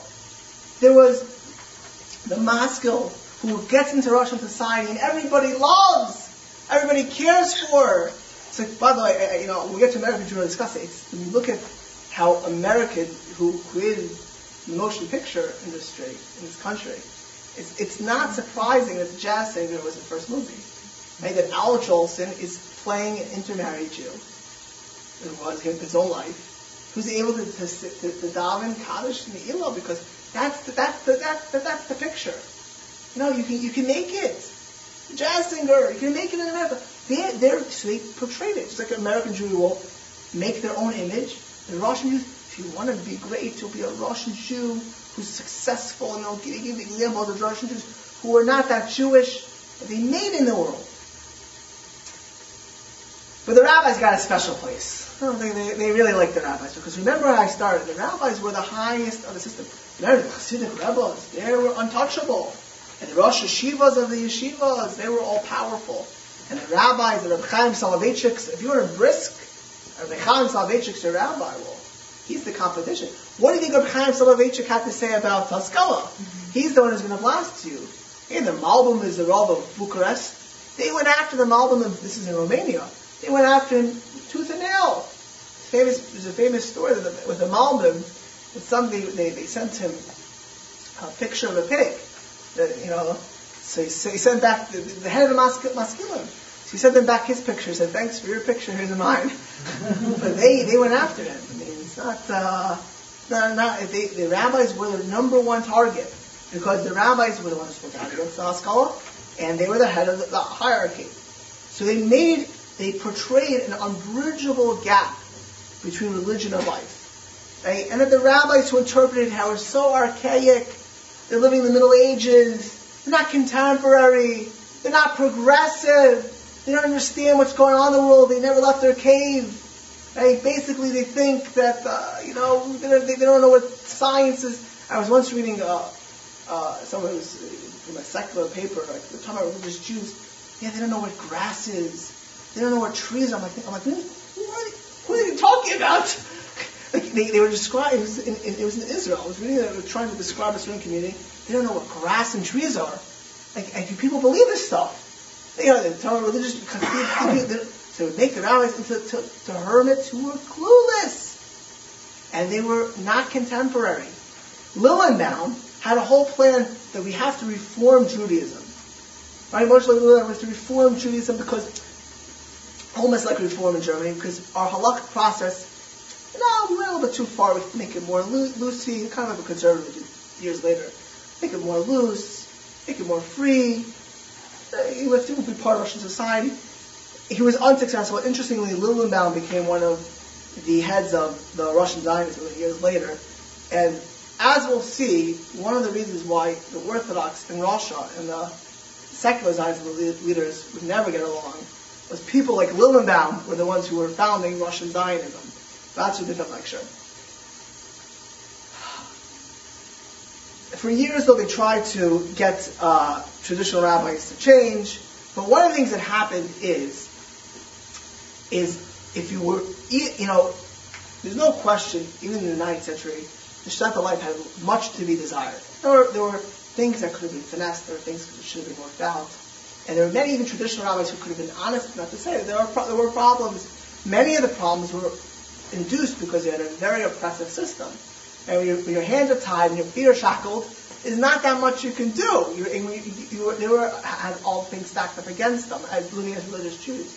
There was the maskil who gets into Russian society and everybody loves, everybody cares for like, by the way, you know, we get to American Jewry, we'll discuss it. It's, when you look at how American, who created the motion picture industry in this country, it's, it's not surprising that the jazz singer was the first movie. Right? That Al Jolson is playing an intermarried Jew, it was his own life, who's able to, to, to, to daven Kaddish the Ilah because that's the, that's the, that's the, that's the picture. You know, you can, you can make it. Jazz singer, you can make it in America. They're, they're, so they portrayed it. It's like an American Jew will make their own image. The Russian Jews, if you want to be great, you'll be a Russian Jew who's successful, and they'll give, give examples of Russian Jews who are not that Jewish, they made in the world. But the rabbis got a special place. They, they, they, really liked the rabbis because remember when I started, the rabbis were the highest of the system. Remember the Hasidic rebels, they were untouchable. And the Rosh Yeshivas of the yeshivas, they were all powerful and the rabbis, the Reb Chaim Soloveitchiks, if you were a brisk, Reb Chaim Soloveitchik's your rabbi, well, he's the competition. What do you think Reb Chaim Soloveitchik had to say about Haskalah? Mm-hmm. He's the one who's going to blast you. And the Malbim is the Rav of Bucharest. They went after the Malbim, this is in Romania, they went after him tooth and nail. Famous, there's a famous story with the, with Malbim, that somebody, they, they sent him a picture of a pig. that, you know, so he, so he sent back the, the head of the Maskilim. So he sent them back his picture. Said, "Thanks for your picture. Here's mine." but they they went after him. I mean, it's not uh, not not they, the rabbis were the number one target because the rabbis were the ones who out against the Haskalah, and they were the head of the, the hierarchy. So they made they portrayed an unbridgeable gap between religion and life. Right? And that the rabbis who interpreted how it's so archaic, they're living in the Middle Ages, they're not contemporary, they're not progressive, they don't understand what's going on in the world, they never left their cave. Right? Basically, they think that, uh, you know, they don't, they don't, know what science is. I was once reading uh, uh, someone who was in a secular paper, like, talking about religious Jews. Yeah, they don't know what grass is. They don't know what trees are. I'm like, I'm like, what, what are you talking about? Like they, they were describing, it was, in, in, it was in Israel. I was reading that they were trying to describe a certain community. They don't know what grass and trees are. Like, and do people believe this stuff? You know, they're telling religious, so they make the rabbis into to, to hermits who were clueless. And they were not contemporary. Lilienbaum had a whole plan that we have to reform Judaism. Right? Moshe Lilienbaum was to reform Judaism because almost like reform in Germany because our halakhic process, no, we went a little bit too far. We make it more loosey, kind of like a conservative years later. Make it more loose, make it more free. He Uh, let people be part of Russian society. He was unsuccessful. Interestingly, Lilienbaum became one of the heads of the Russian Zionism years later. And as we'll see, one of the reasons why the Orthodox in Russia and the secular Zionism leaders would never get along was people like Lilienbaum were the ones who were founding Russian Zionism. That's a different lecture. For years, though, they tried to get uh, traditional rabbis to change. But one of the things that happened is, is if you were, you know, there's no question, even in the 9th century, the Shtetl life had much to be desired. There were, there were things that could have been finessed, there were things that should have been worked out. And there were many even traditional rabbis who could have been honest enough to say there, are, there were problems. Many of the problems were induced because they had a very oppressive system. And when, you, when your hands are tied and your feet are shackled, there's not that much you can do. You, you, you, they were, had all things stacked up against them, as living as religious Jews.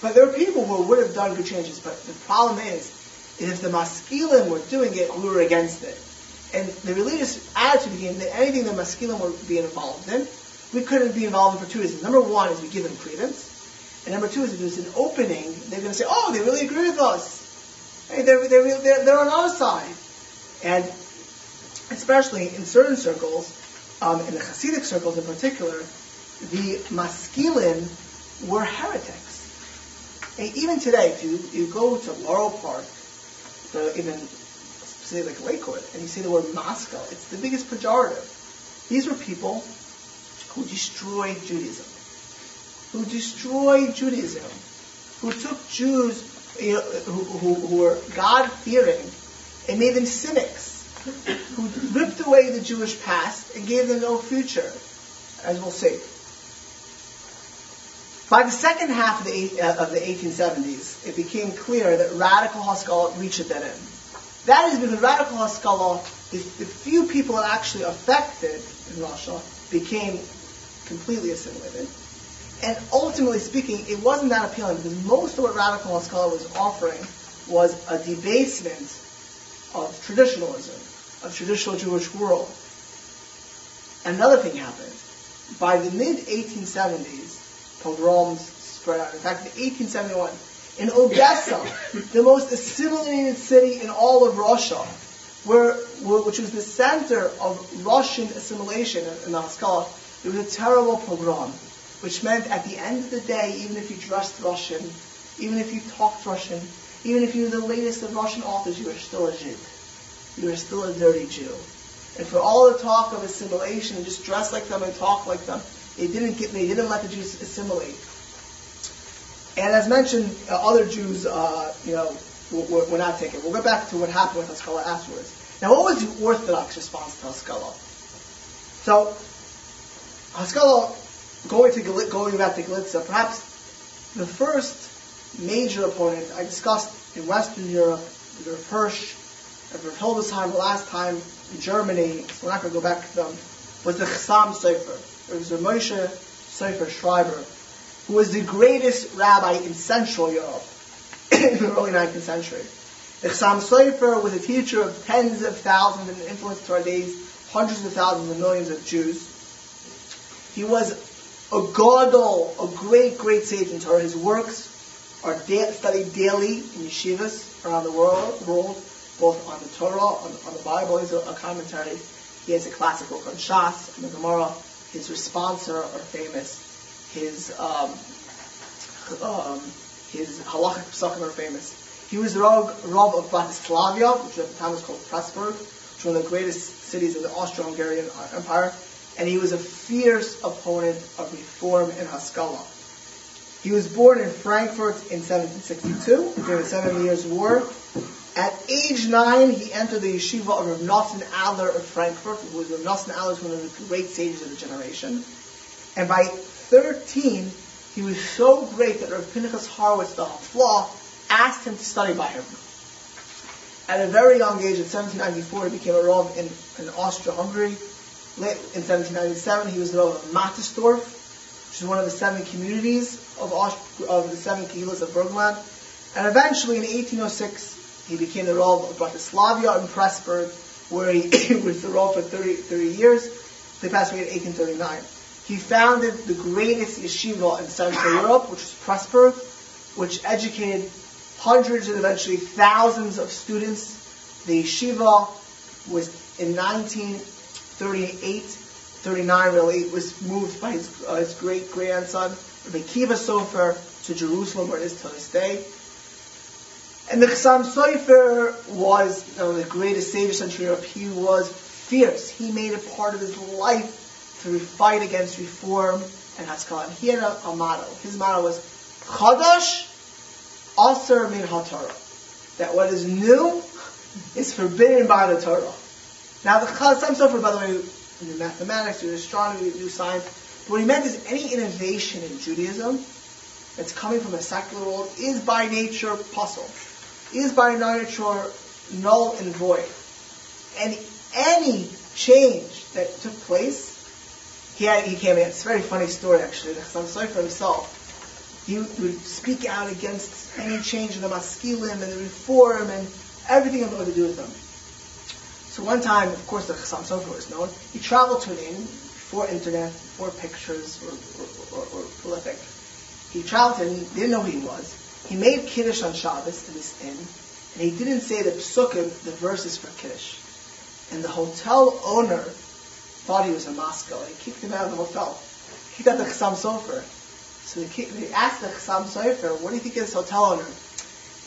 But there were people who would have done good changes. But the problem is, is if the maskilim were doing it, we were against it. And the religious attitude became that anything the maskilim would be involved in, we couldn't be involved in for two reasons. Number one is we give them credence. And number two is if there's an opening, they're going to say, oh, they really agree with us. Hey, they're, they're, they're, they're on our side. And especially in certain circles, um, in the Hasidic circles in particular, the maskilim were heretics. And even today, if you, you go to Laurel Park, the, even say like Lakewood, and you say the word maskil, it's the biggest pejorative. These were people who destroyed Judaism, who destroyed Judaism, who took Jews you know, who, who, who were God-fearing and made them cynics, who ripped away the Jewish past and gave them no future, as we'll see. By the second half of the, uh, of the 1870s, it became clear that radical Haskalah reached a dead end. That is because the radical Haskalah, the, the few people that actually affected in Russia became completely assimilated. And ultimately speaking, it wasn't that appealing because most of what Radical Haskalah was offering was a debasement of traditionalism, of traditional Jewish world. Another thing happened. By the mid 1870s, pogroms spread out. In fact, in 1871, in Odessa, the most assimilated city in all of Russia, where, which was the center of Russian assimilation in the Haskalah, there was a terrible pogrom which meant at the end of the day, even if you dressed Russian, even if you talked Russian, even if you were the latest of Russian authors, you were still a Jew. You were still a dirty Jew. And for all the talk of assimilation and just dress like them and talk like them, they didn't get, they didn't let the Jews assimilate. And as mentioned, uh, other Jews, uh, you know, were, were, not taken. We'll go back to what happened with Haskalah afterwards. Now, what was the Orthodox response to Haskalah? So, Haskalah going to going back to Galitza, perhaps the first major opponent I discussed in Western Europe, Rav Hirsch, Rav Hildesheim the last time in Germany, so we're not going to go back to them. was the Chassam Sofer. It was the Moshe Sofer Schreiber, who was the greatest rabbi in Central Europe in the early 19th century. The Chassam Sofer was a teacher of tens of thousands and influenced to our days hundreds of thousands and millions of Jews. He was a gadol, a great, great sage in Torah. His works are da- studied daily in yeshivas around the world, world both on the Torah, on, on the Bible. He's a, commentary. He has a classic classical on Shas and the Gemara. His responsa are famous. His um, um, his halachic psakim are famous. He was the Rav, Rav of Bratislavia, which at the time was called Pressburg, which was one of the greatest cities of the Austro-Hungarian Empire, and he was a fierce opponent of reform in Haskalah. He was born in Frankfurt in 1762 during the Seven Years' War. At age nine, he entered the yeshiva of Rav Nosson Adler of Frankfurt, who was Rav Nosson Adler, one of the great sages of the generation. And by 13, he was so great that Rav Pinchas Horowitz, the Haflah, asked him to study by him. At a very young age, in 1794, he became a Rav in, in Austria-Hungary. In 1797, he was the Rav of Mattersdorf, which is one of the seven communities of, Aust- of the seven kehillas of Burgenland. And eventually, in 1806, he became the Rav of Bratislavia in Pressburg, where he was the Rav for 30, 30 years. They passed away in 1839. He founded the greatest yeshiva in Central Europe, which was Pressburg, which educated hundreds and eventually thousands of students. The yeshiva was in 1938, 39 really, was moved by his, uh, his great grandson, Rabbi Kiva Sofer, to Jerusalem, where it is to this day. And the Chassam Sofer was you know, the greatest of Central Europe. He was fierce. He made it part of his life to fight against reform and Haskalah. He had a, a motto. His motto was Chadash Asur Min HaTorah. That what is new is forbidden by the Torah. Now the Chassam Sofer, by the way, in mathematics, in astronomy, in science, what he meant is any innovation in Judaism that's coming from a secular world is by nature pasul, is by nature null and void. And any change that took place he had, he came in. It's a very funny story, actually. I'm sorry for himself. He would speak out against any change in the maskilim and the reform and everything about to do with them. So one time, of course, the Chassam Sofer was known. He traveled to an inn before internet, before pictures were, were, were, were prolific. He traveled to an inn, didn't know who he was. He made Kiddush on Shabbos in this inn, and he didn't say the psukim, the verses for Kiddush. And the hotel owner thought he was in maskil. He kicked him out of the hotel. He got the Chassam Sofer. So they, they asked the Chassam Sofer, what do you think of this hotel owner?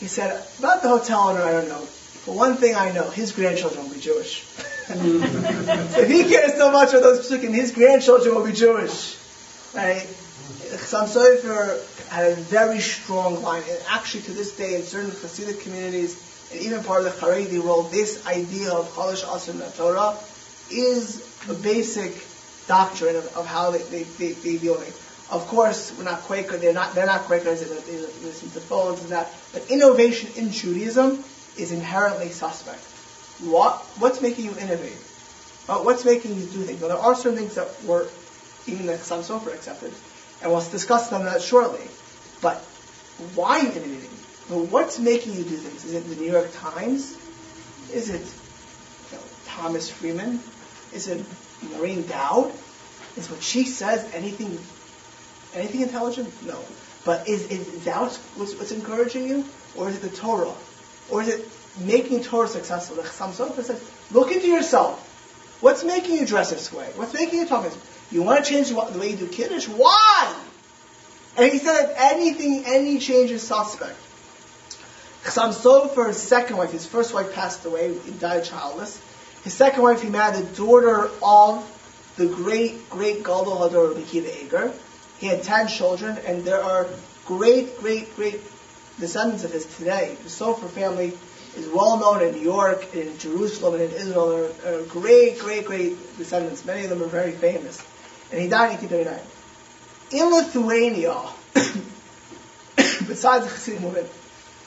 He said, about the hotel owner, I don't know. But one thing I know, his grandchildren will be Jewish. if he cares so much for those psukim, his grandchildren will be Jewish. Right? Chassam Sofer had a very strong line. And actually, to this day, in certain Hasidic communities, and even part of the Haredi world, this idea of Chalash Asim Torah is a basic doctrine of, of how they, they, they, they deal with it. Of course, we're not Quaker, they're not, they're not Quakers, they, listen to phones and that. But innovation in Judaism is inherently suspect. What, what's making you innovate? Uh, what's making you do things? Well, there are certain things that were even the Chassam Sofer accepted, and we'll discuss them that shortly. But why innovating? Well, what's making you do things? Is it the New York Times? Is it you know, Thomas Friedman? Is it Maureen Dowd? Is what she says anything anything intelligent? No. But is, is doubt what's, what's encouraging you? Or is it the Torah? Or is it making Torah successful? The Chassam Sofer says, look into yourself. What's making you dress this way? What's making you talk this way? You want to change the way you do Kiddush? Why? And he said that anything, any change is suspect. Chassam Sofer's second wife, his first wife passed away, he died childless. His second wife, he married the daughter of the great, great Gadol Hador Rabbi Akiva Eger. He had ten children, and there are great, great, great descendants of his today. The Sofer family is well known in New York, in Jerusalem, and in Israel. There are great, great, great descendants. Many of them are very famous. And he died in 1839. In Lithuania, besides the Hasidic movement,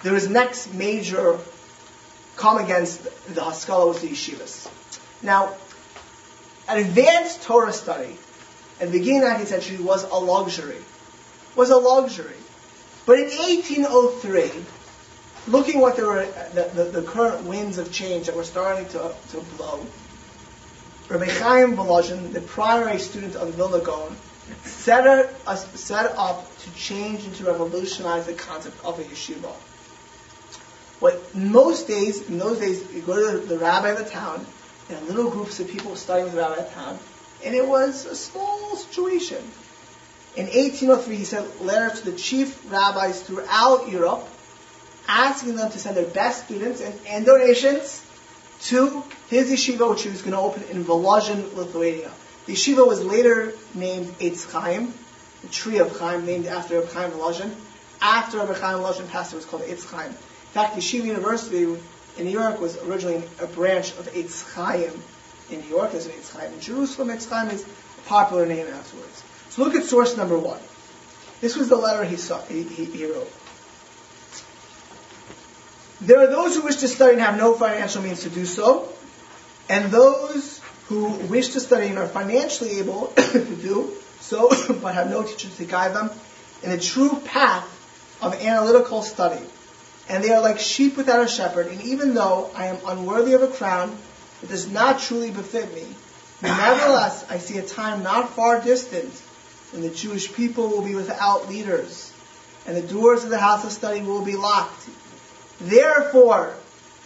there was next major come against the Haskalah was the yeshivas. Now, an advanced Torah study at the beginning of the 19th century was a luxury. Was a luxury. But in 1803, looking what there were, uh, the, the, the, current winds of change that were starting to, to blow, Rabbi Chaim Volozhin, the primary student of Vilna Gaon, set, a, set up to change and to revolutionize the concept of a yeshiva. What most days, in those days, you go to the, the rabbi of the town, and little groups of people studying with the rabbi of the town, and it was a small situation. In 1803, he sent letters to the chief rabbis throughout Europe, asking them to send their best students and, and donations to his yeshiva, which he was going to open in Volozhin, Lithuania. The yeshiva was later named Eitz Chaim, the tree of Chaim, named after Reb Chaim Volozhin. After Reb Chaim Volozhin passed, it was called Eitz Chaim. In fact, Yeshiva University in New York was originally a branch of Eitz Chaim. In New York, there's an Eitz Chaim. In Jerusalem, Eitz Chaim is a popular name afterwards. Look at source number one. This was the letter he, saw, he, he, he wrote. There are those who wish to study and have no financial means to do so, and those who wish to study and are financially able to do so, but have no teachers to guide them in the true path of analytical study. And they are like sheep without a shepherd, and even though I am unworthy of a crown, it does not truly befit me. Nevertheless, I see a time not far distant when the Jewish people will be without leaders, and the doors of the house of study will be locked. Therefore,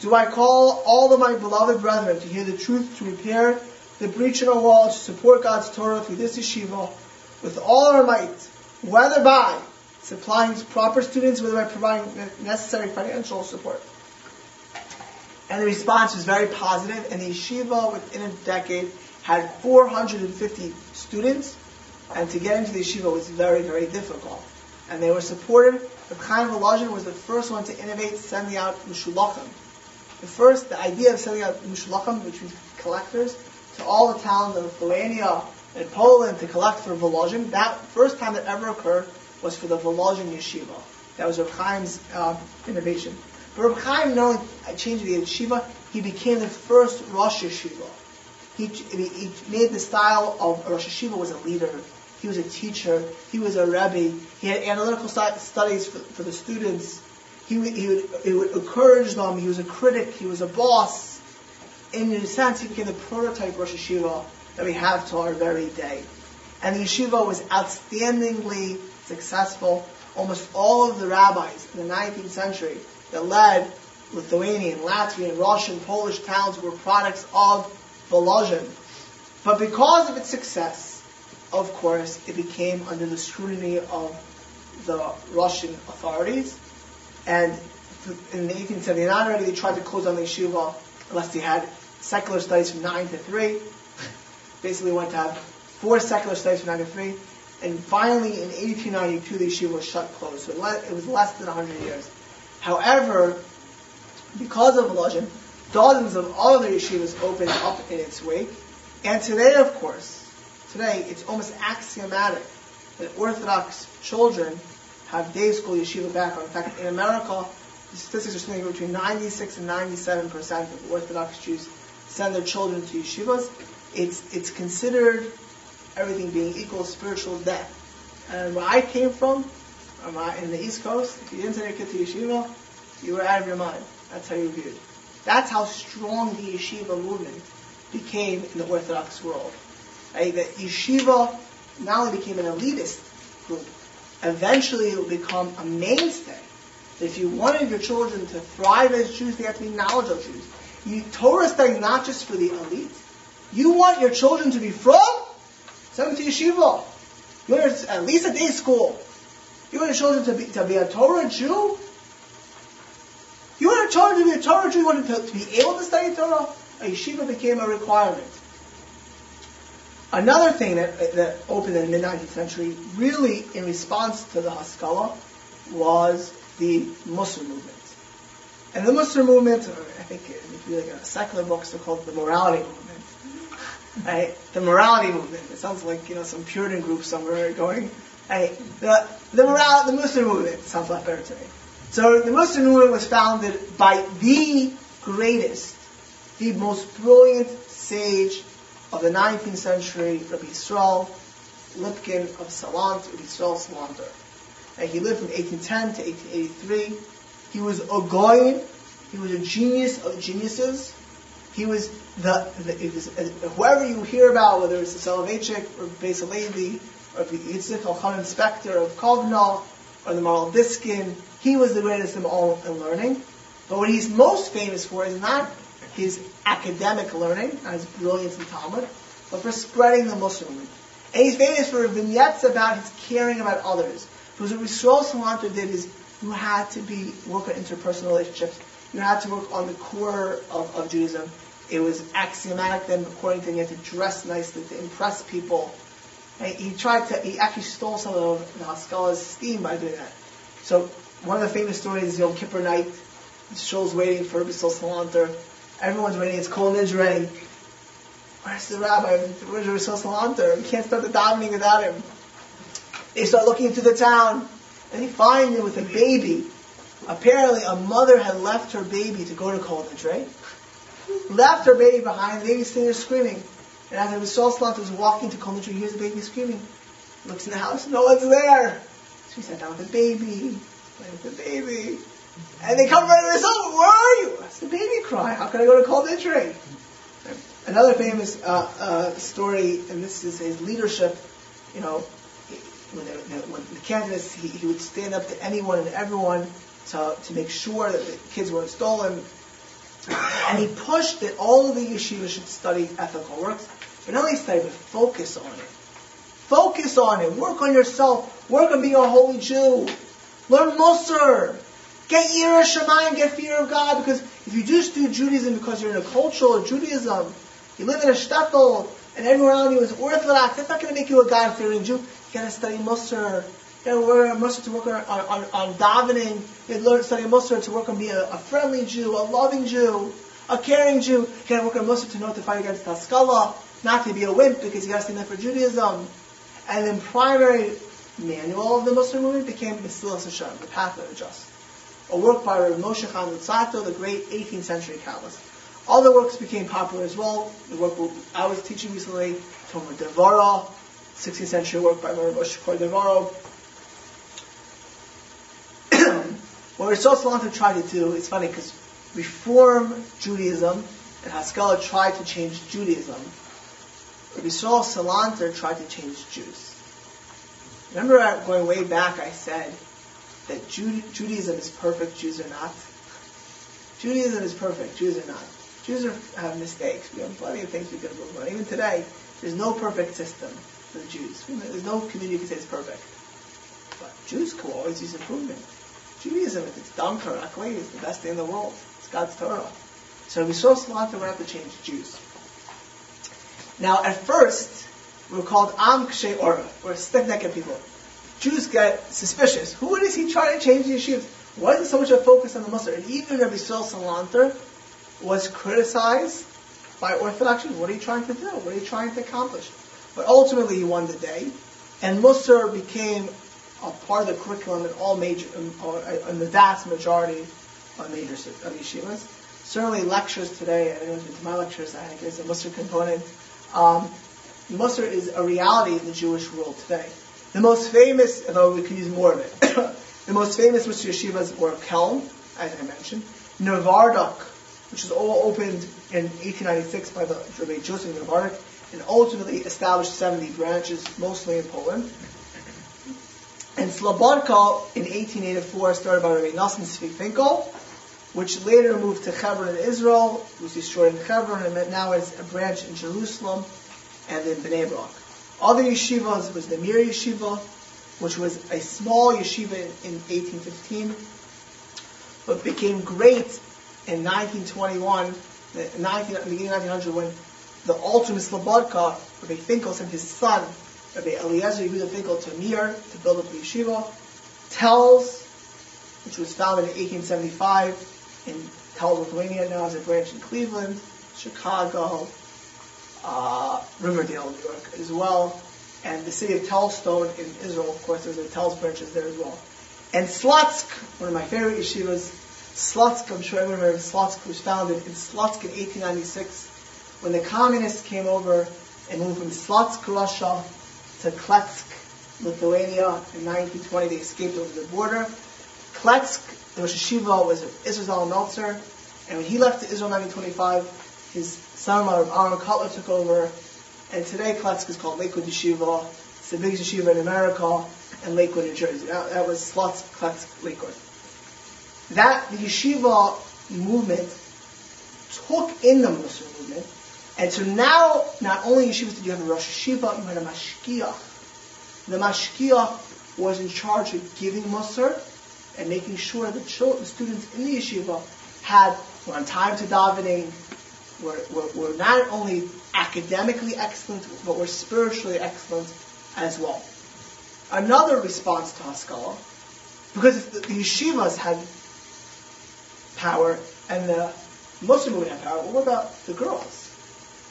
do I call all of my beloved brethren to hear the truth, to repair the breach in our wall, to support God's Torah through this yeshiva with all our might, whether by supplying proper students, whether by providing necessary financial support. And the response was very positive, and the yeshiva within a decade had 450 students, and to get into the yeshiva was very, very difficult. And they were supported. The Chaim Volozhin was the first one to innovate sending out mushulachim. The first, the idea of sending out mushulachim, which means collectors, to all the towns of Lithuania and Poland to collect for Volozhin. That first time that ever occurred was for the Volozhin yeshiva. That was Reb Chaim's uh, innovation. But Reb Chaim, knowing changing the yeshiva, he became the first Rosh Yeshiva. He, he made the style of Rosh Yeshiva was a leader. He was a teacher. He was a rebbe. He had analytical studies for, for the students. He would, he, would, he would encourage them. He was a critic. He was a boss. In a sense, he became the prototype Rosh Yeshiva that we have to our very day. And the yeshiva was outstandingly successful. Almost all of the rabbis in the 19th century that led Lithuanian, Latvian, Russian, Polish towns were products of Volozhin. But because of its success, of course, it became under the scrutiny of the Russian authorities. And in 1879 already, they tried to close down the yeshiva unless they had secular studies from 9 to 3. Basically, went to have four secular studies from 9 to 3. And finally, in 1892, the yeshiva was shut closed. So it was less than 100 years. However, because of Volozhin, dozens of other yeshivas opened up in its wake. And today, of course, today it's almost axiomatic that Orthodox children have day school yeshiva background. In fact, in America, the statistics are something between 96 and 97 percent of Orthodox Jews send their children to yeshivas. It's it's considered everything being equal spiritual death. And where I came from, um, in the East Coast, if you didn't send your kid to yeshiva, you were out of your mind. That's how you viewed. That's how strong the yeshiva movement became in the Orthodox world. Right? That yeshiva not only became an elitist group, eventually it will become a mainstay. If you wanted your children to thrive as Jews, they have to be knowledgeable Jews. You, Torah study not just for the elite. You want your children to be from? Send them to yeshiva. You want at least a day school. You want your children to be, to be a Torah Jew? You want your children to be a Torah Jew? You want them to, to be able to study Torah? A yeshiva became a requirement. Another thing that, that opened in the mid-19th century, really in response to the Haskalah, was the Mussar movement. And the Mussar movement, I think if you look at secular books, they're called the morality movement right? The morality movement. It sounds like you know some Puritan group somewhere going. Hey, the the moral, the Mussar movement sounds a lot better to me. So the Mussar movement was founded by the greatest, the most brilliant sage of the 19th century, Rabbi Yisrael Lipkin of Salant, Rabbi Yisrael Salanter. And he lived from 1810 to 1883. He was a gaon, he was a genius of geniuses. He was the, the was, uh, whoever you hear about, whether it's the Soloveitchik or Levi or the Yitzchak Al Inspector of Kovno or the Maharil Diskin, he was the greatest of all in learning. But what he's most famous for is not his academic learning, not his brilliance in Talmud, but for spreading the Musar And he's famous for vignettes about his caring about others. Because what Yisrael Salanter did is you had to be work on interpersonal relationships. You had to work on the core of, of Judaism. It was axiomatic then, according to him, you had to dress nicely to impress people. And he tried to, he actually stole some of the Haskalah's steam by doing that. So one of the famous stories is Yom Kippur night. The shul's waiting for Yisrael Salanter. Everyone's waiting. It's Kol Nidre. Where's the rabbi? Where's Yisrael Salanter? We can't start the davening without him. They start looking through the town, and they find him with a baby. Apparently, a mother had left her baby to go to Kol Nidre. Left her baby behind. The baby's sitting there screaming. And as Yisrael Salanter was walking to Nidre, he hears the baby screaming. Looks in the house, no one's there. So he sat down with the baby, playing with the baby. And they come running to oh, where are you? It's the baby cry. How can I go to Kol Nidre? Another famous uh, uh, story, and this is his leadership, you know, when, the, when the candidates, he, he would stand up to anyone and everyone to, to make sure that the kids weren't stolen. And he pushed that all of the yeshivas should study ethical works, but not only study, but focus on it. Focus on it. Work on yourself. Work on being a holy Jew. Learn Musar. Get Yirah Shemayim, get fear of God, because if you just do Judaism because you're in a cultural Judaism, you live in a shtetl, and everyone around you is Orthodox, that's not going to make you a God-fearing Jew. You got to study Musar. You got to learn Musar to work on, on, on davening. You got to study Musar to work on being a, a, friendly Jew, a loving Jew, a caring Jew. You got to work on Musar to know to fight against Haskalah, not to be a wimp because you got to stand up for Judaism. And then primary manual of the Musar movement became Mesilas Yesharim, the path of the just a work by Rav Moshe Chaim Luzzatto, the great 18th century Kabbalist. Other works became popular as well. The work I was teaching recently, Tomer Devorah, 16th century work by Rav Moshe Cordovero. what Yisrael Salanter tried to do, it's funny because Reform Judaism and Haskalah tried to change Judaism. Yisrael Salanter tried to change Jews. Remember going way back I said that Judaism is perfect, Jews are not. Judaism is perfect, Jews are not. Jews are, have mistakes. We have plenty of things we can improve on. Even today, there's no perfect system for the Jews. There's no community can say it's perfect. But Jews can always use improvement. Judaism, if it's done correctly, is the best thing in the world. It's God's Torah. So we saw Salanter we have to change Jews. Now, at first, we were called Am Kshe Oref, or stiff-necked people. Jews get suspicious. Who is he trying to change the yeshivas? Why is it so much a focus on the Musar? And even Rabbi Sol Salanter was criticized by Orthodox Jews. What are you trying to do? What are you trying to accomplish? But ultimately, he won the day, and Musar became a part of the curriculum in all major, or in the vast majority of major of yeshivas. Certainly, lectures today. Anyone's been to my lectures? I think there's a Musar component. Um, Musar is a reality in the Jewish world today. The most famous, although we could use more of it, the most famous Musar yeshivas were Kelm, as I mentioned, Novardok, which was all opened in 1896 by the Rabbi Joseph Novardok, and ultimately established 70 branches, mostly in Poland. And Slobodka in 1884 started by Rabbi Nosson Tzvi Finkel, which later moved to Hebron in Israel, was destroyed in Hebron, and now has a branch in Jerusalem and in Bnei Brak. Other yeshivas was the Mir Yeshiva, which was a small yeshiva in, 1815, but became great in 1921, 19, beginning 1900, when the ultimate Slobodka, Rabbi Finkel, sent his son, Rabbi Eliezer Yehuda Finkel, to Mir to build up the yeshiva. Telz, which was founded in 1875 in Telz, Lithuania, now has a branch in Cleveland, Chicago, uh, Riverdale, New York as well, and the city of Telzstone in Israel, of course, there's a Telz branches there as well. And Slutsk, one of my favorite yeshivas, Slutsk, I'm sure everyone heard of Slutsk, was founded in Slutsk in 1896, when the communists came over and moved from Slutsk, Russia to Kletsk, Lithuania in 1920, they escaped over the border. Kletsk, the Rosh Yeshiva was Israel Meltzer, and when he left Israel in 1925, his son-in-law, Aaron Kotler, took over, and today Kletsk is called Lakewood Yeshiva. It's the biggest yeshiva in America, and Lakewood, New Jersey. That, that was Slutsk, Kletsk, Lakewood. That, the yeshiva movement took in the Musar movement, and so now, not only yeshivas did you have a Rosh Yeshiva, you had a Mashgiach. The Mashgiach was in charge of giving Musar and making sure that the students in the yeshiva had were on time to davening, were, were, were not only academically excellent, but we're spiritually excellent as well. Another response to Haskalah, because the, the yeshivas had power and the Musar would have power, what about the girls?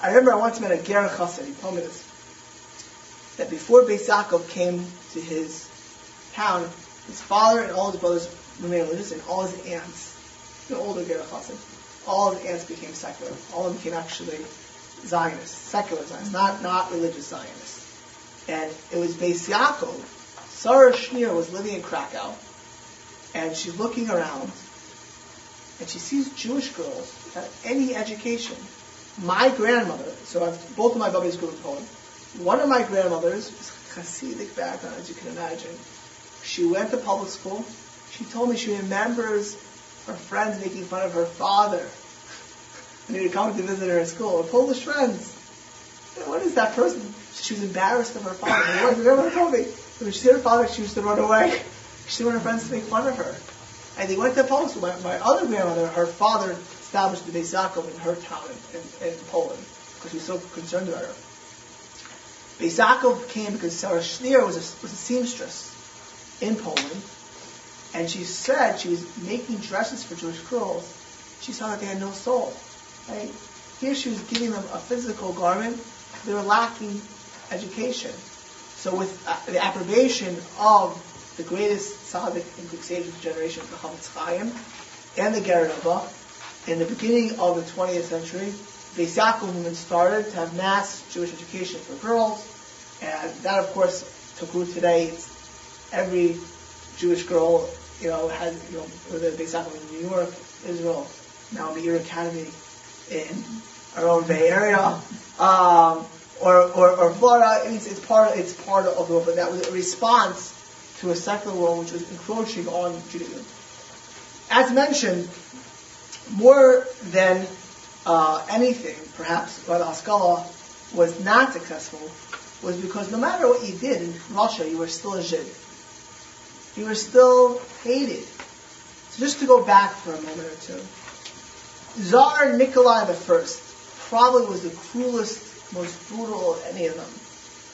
I remember I once met a Ger Chassid, he told me this, that before Beis came to his town, his father and all his brothers remained religious, and all his aunts, the older Ger Chassid, all of the aunts became secular. All of them became actually Zionists, secular Zionists, not, not religious Zionists. And it was Beis Yaakov, Sarah Schenirer was living in Krakow, and she's looking around, and she sees Jewish girls without any education my grandmother, so I've, both of my babies grew up Poland. One of my grandmothers Hasidic background, as you can imagine. She went to public school. She told me she remembers her friends making fun of her father when he would come to visit her at school. Her Polish friends. What is that person? She was embarrassed of her father. My grandmother told me when she saw her father, she used to run away. She didn't want her friends to make fun of her. And they went to public school. My, my other grandmother, her father established the Beis in her town in, in, in Poland because he was so concerned about her. Beis came because Sarah Schenirer was a, was a seamstress in Poland, and she said she was making dresses for Jewish girls. She saw that they had no soul. Right? Here she was giving them a physical garment. They were lacking education. So with uh, the approbation of the greatest tzaddik and good sage of the generation, the Chofetz Chaim, and the Ger Rebbe, in the beginning of the 20th century, the Yaakov movement started to have mass Jewish education for girls, and that, of course, took root today. It's every Jewish girl, you know, has, you know, whether the Yaakov in New York, Israel, now the Meir Academy in our own Bay Area, um, or, or, or Florida. It's, it's part, it's part of the world, but that was a response to a secular world which was encroaching on Judaism. As mentioned, more than uh, anything, perhaps, the Haskalah was not successful was because no matter what you did in Russia, you were still a Jid. You were still hated. So just to go back for a moment or two, Tsar Nikolai I probably was the cruelest, most brutal of any of them.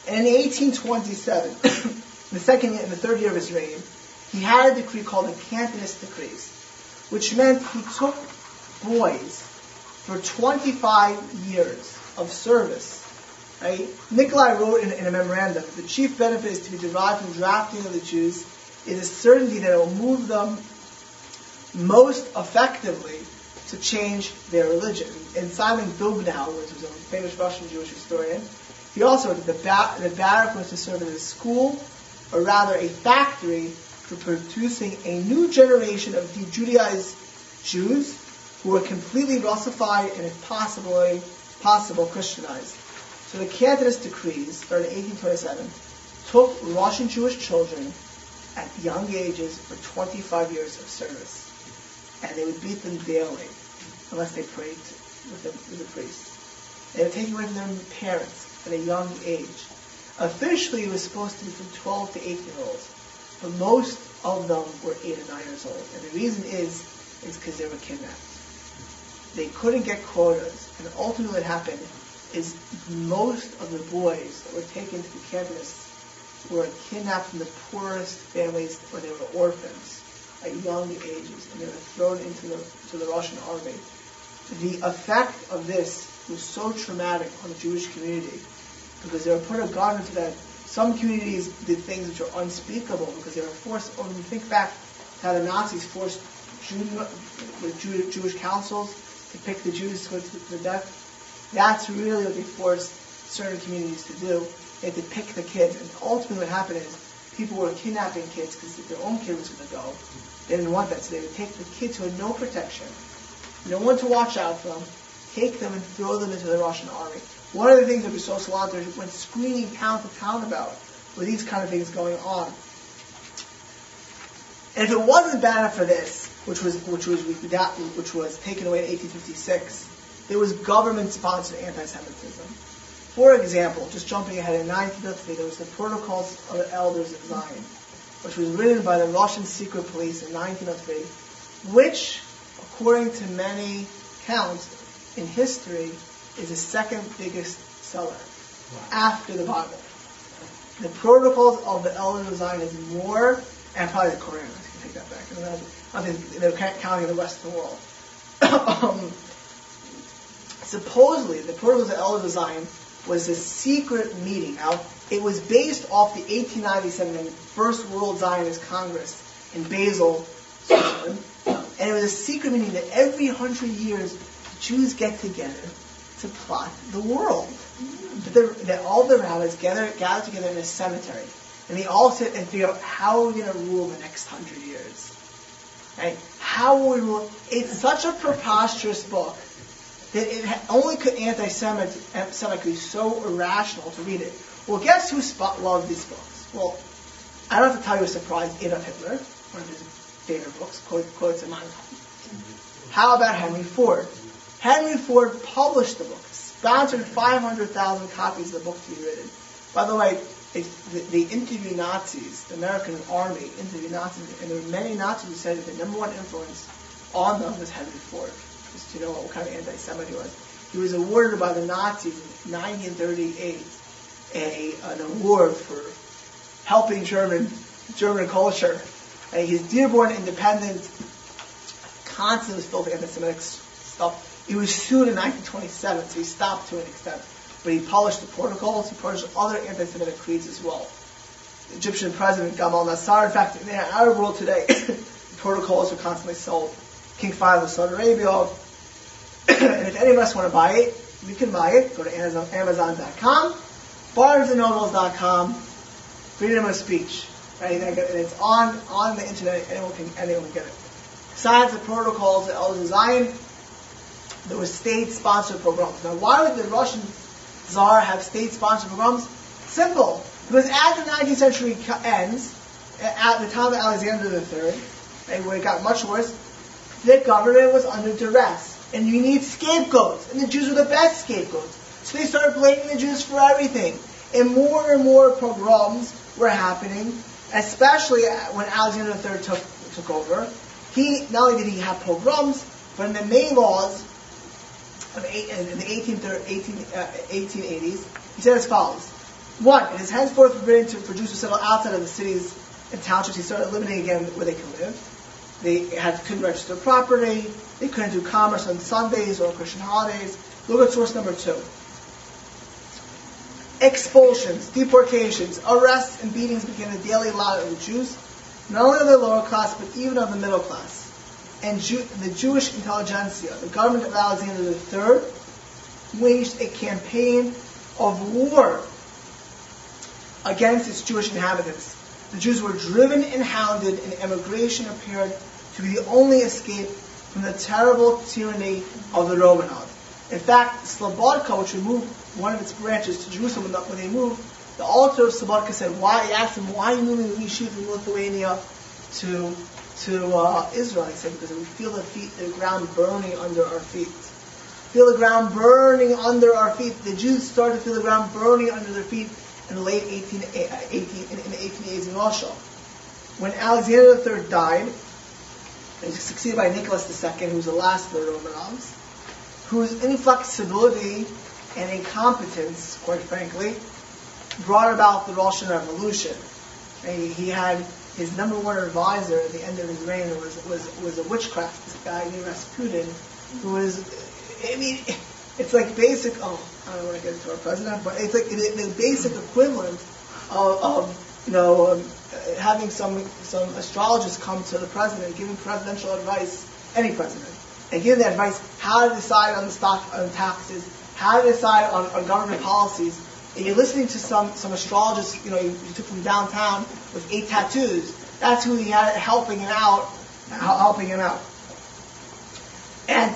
And in 1827, the second and the third year of his reign, he had a decree called the Cantonist Decrees, which meant he took boys for 25 years of service. Right? Nikolai wrote in, in, a memorandum, the chief benefit is to be derived from drafting of the Jews is a certainty that it will move them most effectively to change their religion. And Simon Dubnow, which was a famous Russian Jewish historian, he also wrote that the, ba- the barrack was to serve as a school, or rather a factory for producing a new generation of de-Judaized Jews who were completely Russified and, if possibly, possible, Christianized. So the Cantonist decrees, started in 1827, took Russian Jewish children at young ages for 25 years of service. And they would beat them daily unless they prayed with the, with the priest. They would take away from their parents at a young age. Officially, it was supposed to be from 12 to 18 year olds, but most of them were 8 or 9 years old. And the reason is, is because they were kidnapped they couldn't get quotas, and ultimately what happened is most of the boys that were taken to the Cantonists were kidnapped from the poorest families or they were orphans at young ages, and they were thrown into the, to the Russian army. The effect of this was so traumatic on the Jewish community because they were put a gun into that. Some communities did things which are unspeakable because they were forced, when you think back to how the Nazis forced Jew, the Jewish councils to pick the Jews to go to the death. That's really what they forced certain communities to do. They had to pick the kids, and ultimately what happened is people were kidnapping kids because their own kid was going to go. They didn't want that, so they would take the kids who had no protection, no one to watch out for them, take them and throw them into the Russian army. One of the things that we saw Salanter went screaming town to town about were these kind of things going on. And if it wasn't bad enough for this, which was which was which was taken away in 1856, there was government-sponsored anti-Semitism. For example, just jumping ahead, in 1903, there was the Protocols of the Elders of Zion, which was written by the Russian secret police in 1903, which, according to many counts in history, is the second biggest seller after the Bible. The Protocols of the Elders of Zion is more, and probably the Quran. I can take that back. I think they're counting the rest of the world. um, supposedly, the Protocols of the Elders of Zion was a secret meeting. Now, it was based off the 1897 First World Zionist Congress in Basel, Switzerland, and it was a secret meeting that every hundred years Jews get together to plot the world. That, all the rabbis gather, gather together in a cemetery, and they all sit and figure out how are we going to rule the next hundred years. Right? How will we rule? It's such a preposterous book that it only could anti-Semitic be so irrational to read it. Well, guess who spot loved these books? Well, I don't have to tell you a surprise. Adolf Hitler, one of his favorite books, quotes in Mein Kampf. How about Henry Ford? Henry Ford published the book, sponsored 500,000 copies of the book to be written. By the way, it, the, they Nazis, the American army interviewed Nazis, and there were many Nazis who said that the number one influence on them was Henry Ford, just to know what kind of anti-Semite he was. He was awarded by the Nazis in 1938 a, an award for helping German German culture. And his Dearborn Independent constantly was filled with anti-Semitic stuff. He was sued in 1927, so he stopped to an extent. But he published the protocols, he published other anti-Semitic creeds as well. The Egyptian president Gamal Nasser, in fact, in our world today, protocols are constantly sold. King Fahd of Saudi Arabia. And if any of us want to buy it, we can buy it. Go to Amazon, Amazon.com, BarnesandNobles.com, freedom of speech. Right? And it's on on the internet. Anyone can anyone can get it. Besides the protocols, El Zion, there were state-sponsored programs. Now, why would the Russian Tsar have state-sponsored programs? Simple. Because as the 19th century ends, at the time of Alexander III, and when it got much worse, the government was under duress. And you need scapegoats. And the Jews were the best scapegoats. So they started blaming the Jews for everything. And more and more pogroms were happening, especially when Alexander III took, took over. He, not only did he have pogroms, but in the May laws, of eight, in the 18, 18, uh, 1880s, he said as follows. One, it is henceforth forbidden to produce or settle outside of the cities and townships. He started limiting again where they can live. They had, couldn't register property. They couldn't do commerce on Sundays or Christian holidays. Look at source number two. Expulsions, deportations, arrests, and beatings became the daily lot of the Jews, not only of the lower class, but even of the middle class and Jew, the Jewish intelligentsia, the government of Alexander III, waged a campaign of war against its Jewish inhabitants. The Jews were driven and hounded, and emigration appeared to be the only escape from the terrible tyranny of the Romanov. In fact, Slobodka, which removed one of its branches to Jerusalem when they moved, the Alter of Slobodka said, why, he asked him, why are you moving the yeshiva from Lithuania to to uh, Israel. He said, because we feel the feet, the ground burning under our feet. Feel the ground burning under our feet. The Jews started to feel the ground burning under their feet in the late 18, 18 in, in the 1880s in Russia. When Alexander III died, he succeeded by Nicholas II, who was the last of the Romanovs, whose inflexibility and incompetence, quite frankly, brought about the Russian Revolution. he had his number one advisor at the end of his reign was was was a witchcraft guy named Rasputin, who was, I mean, it's like basic. Oh, I don't want to get into our president, but it's like the basic equivalent of, of you know um, having some some astrologist come to the president giving presidential advice. Any president, and give the advice how to decide on the stock on taxes, how to decide on, on government policies, and you're listening to some, some astrologist, you know, you, you took from downtown with eight tattoos, that's who he had helping him out, helping him out. And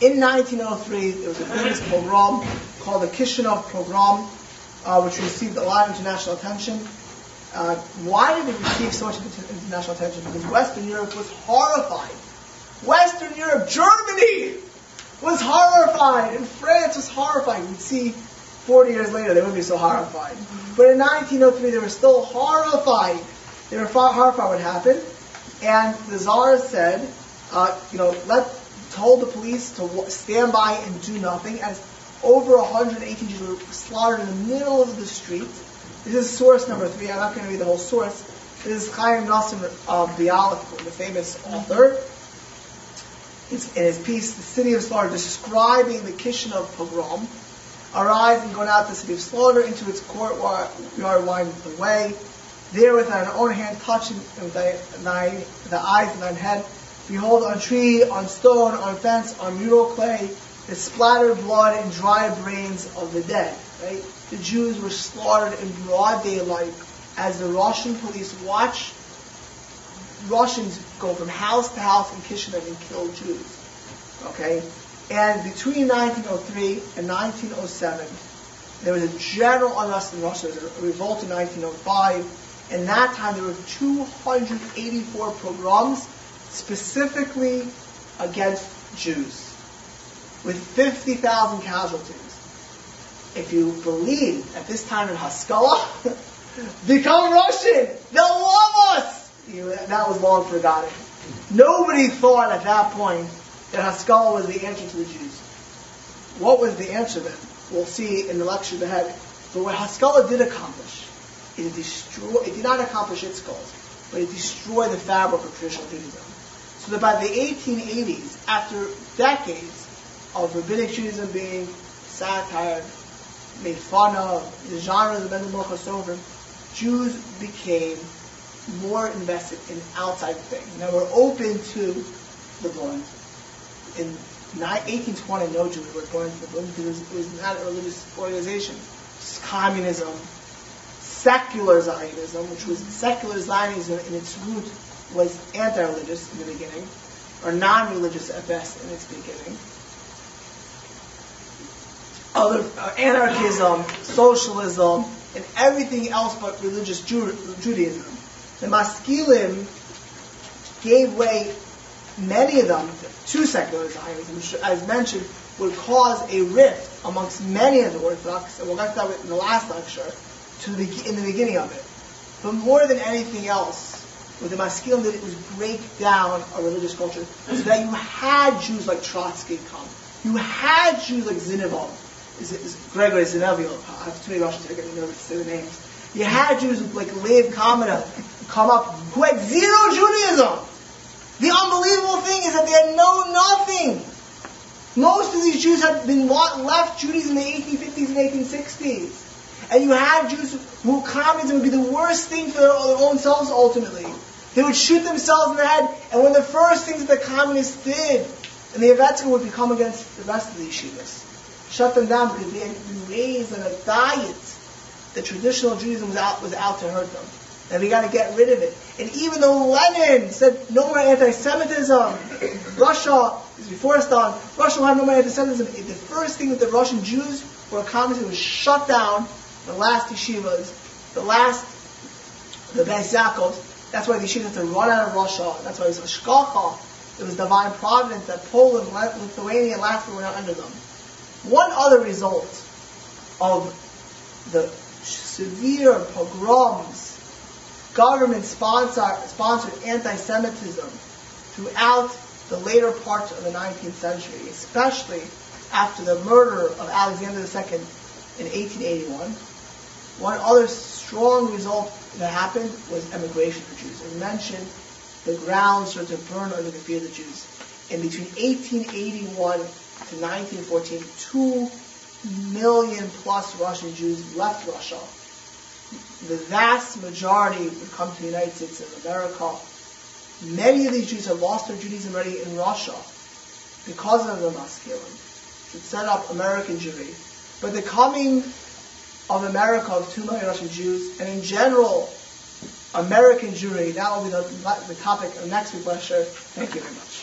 in 1903, there was a famous pogrom called the Kishinev pogrom, uh, which received a lot of international attention. Uh, why did it receive so much international attention? Because Western Europe was horrified. Western Europe, Germany, was horrified, and France was horrified. We'd see 40 years later they wouldn't be so horrified. But in 1903 they were still horrified. They were horrified what happened, and the Tsar said, uh, you know, let told the police to stand by and do nothing as over 118 Jews were slaughtered in the middle of the street. This is source number three. I'm not going to read the whole source. This is Chaim Nassim of Bialik, the famous author. in his piece, The City of Slaughter, describing the Kishinev pogrom, arise and going out to the city of slaughter into its courtyard, wind the way. There with thine own hand touching thy, thy, the eyes of thine head, behold on tree, on stone, on fence, on mural clay, the splattered blood and dry brains of the dead. Right? The Jews were slaughtered in broad daylight as the Russian police watch Russians go from house to house in Kishinev and kill Jews. Okay? And between 1903 and 1907, there was a general unrest in Russia. There was a revolt in 1905. In that time, there were 284 pogroms specifically against Jews, with 50,000 casualties. If you believe at this time in Haskalah, become Russian. They'll love us. You that was long forgotten. Nobody thought at that point that Haskalah was the answer to the Jews. What was the answer then? We'll see in the lecture ahead. But what Haskalah did accomplish, it, destroy, it did not accomplish its goals, but it destroyed the fabric of traditional Judaism. So that by the 1880s, after decades of rabbinic Judaism being satired, made fun of, the genres of Mendel Sofer, Jews became more invested in outside things. Now we're open to the blind in 1820, no Jews were born into the Berlin because it was, it was not a religious organization. It's communism, secular Zionism, which was secular Zionism in its root was anti-religious in the beginning, or non-religious at best in its beginning. Other uh, anarchism, socialism, and everything else but religious Ju- Judaism. The Maskilim gave way many of them to secular Zionism, which, as mentioned, would cause a rift amongst many of the Orthodox, and we'll get to that in the last lecture, to the, in the beginning of it. But more than anything else, what the Maskilim did was break down a religious culture so that you had Jews like Trotsky come. You had Jews like Zinoviev, is, is Gregory Zinoviev, I have too many Russians, I get nervous to say the names. You had Jews like Lev Kamenev come up who had zero Judaism. The unbelievable thing is that they had known nothing. Most of these Jews had been left Judaism in the 1850s and 1860s. And you had Jews who communism would be the worst thing for their own selves ultimately. They would shoot themselves in the head, and one of the first things that the communists did, and the Yevsektsia would become against the rest of the yeshivas. Shut them down because they had been raised on a diet that traditional Judaism was out, was out to hurt them and we got to get rid of it. And even though Lenin said no more anti-Semitism, Russia is before Stalin, Russia will have no more anti-Semitism. The first thing that the Russian Jews were accomplishing was shut down the last yeshivas, the last, the Beis Yaakov. That's why the yeshivas had to run out of Russia. That's why it was Hashgacha. It was divine providence that Poland, Lithuania, and Latvia were not under them. One other result of the severe pogroms government sponsored anti-Semitism throughout the later parts of the 19th century, especially after the murder of Alexander II in 1881. One other strong result that happened was emigration for Jews. As mentioned, the ground started to burn under the feet of the Jews. And between 1881 to 1914, two million plus Russian Jews left Russia the vast majority would come to the United States of America. Many of these Jews had lost their Judaism already in Russia. because of the maskilim, should set up American Jewry. But the coming of America of two million Russian Jews, and in general, American Jewry, that will be the, the topic of next week's lecture. Thank you very much.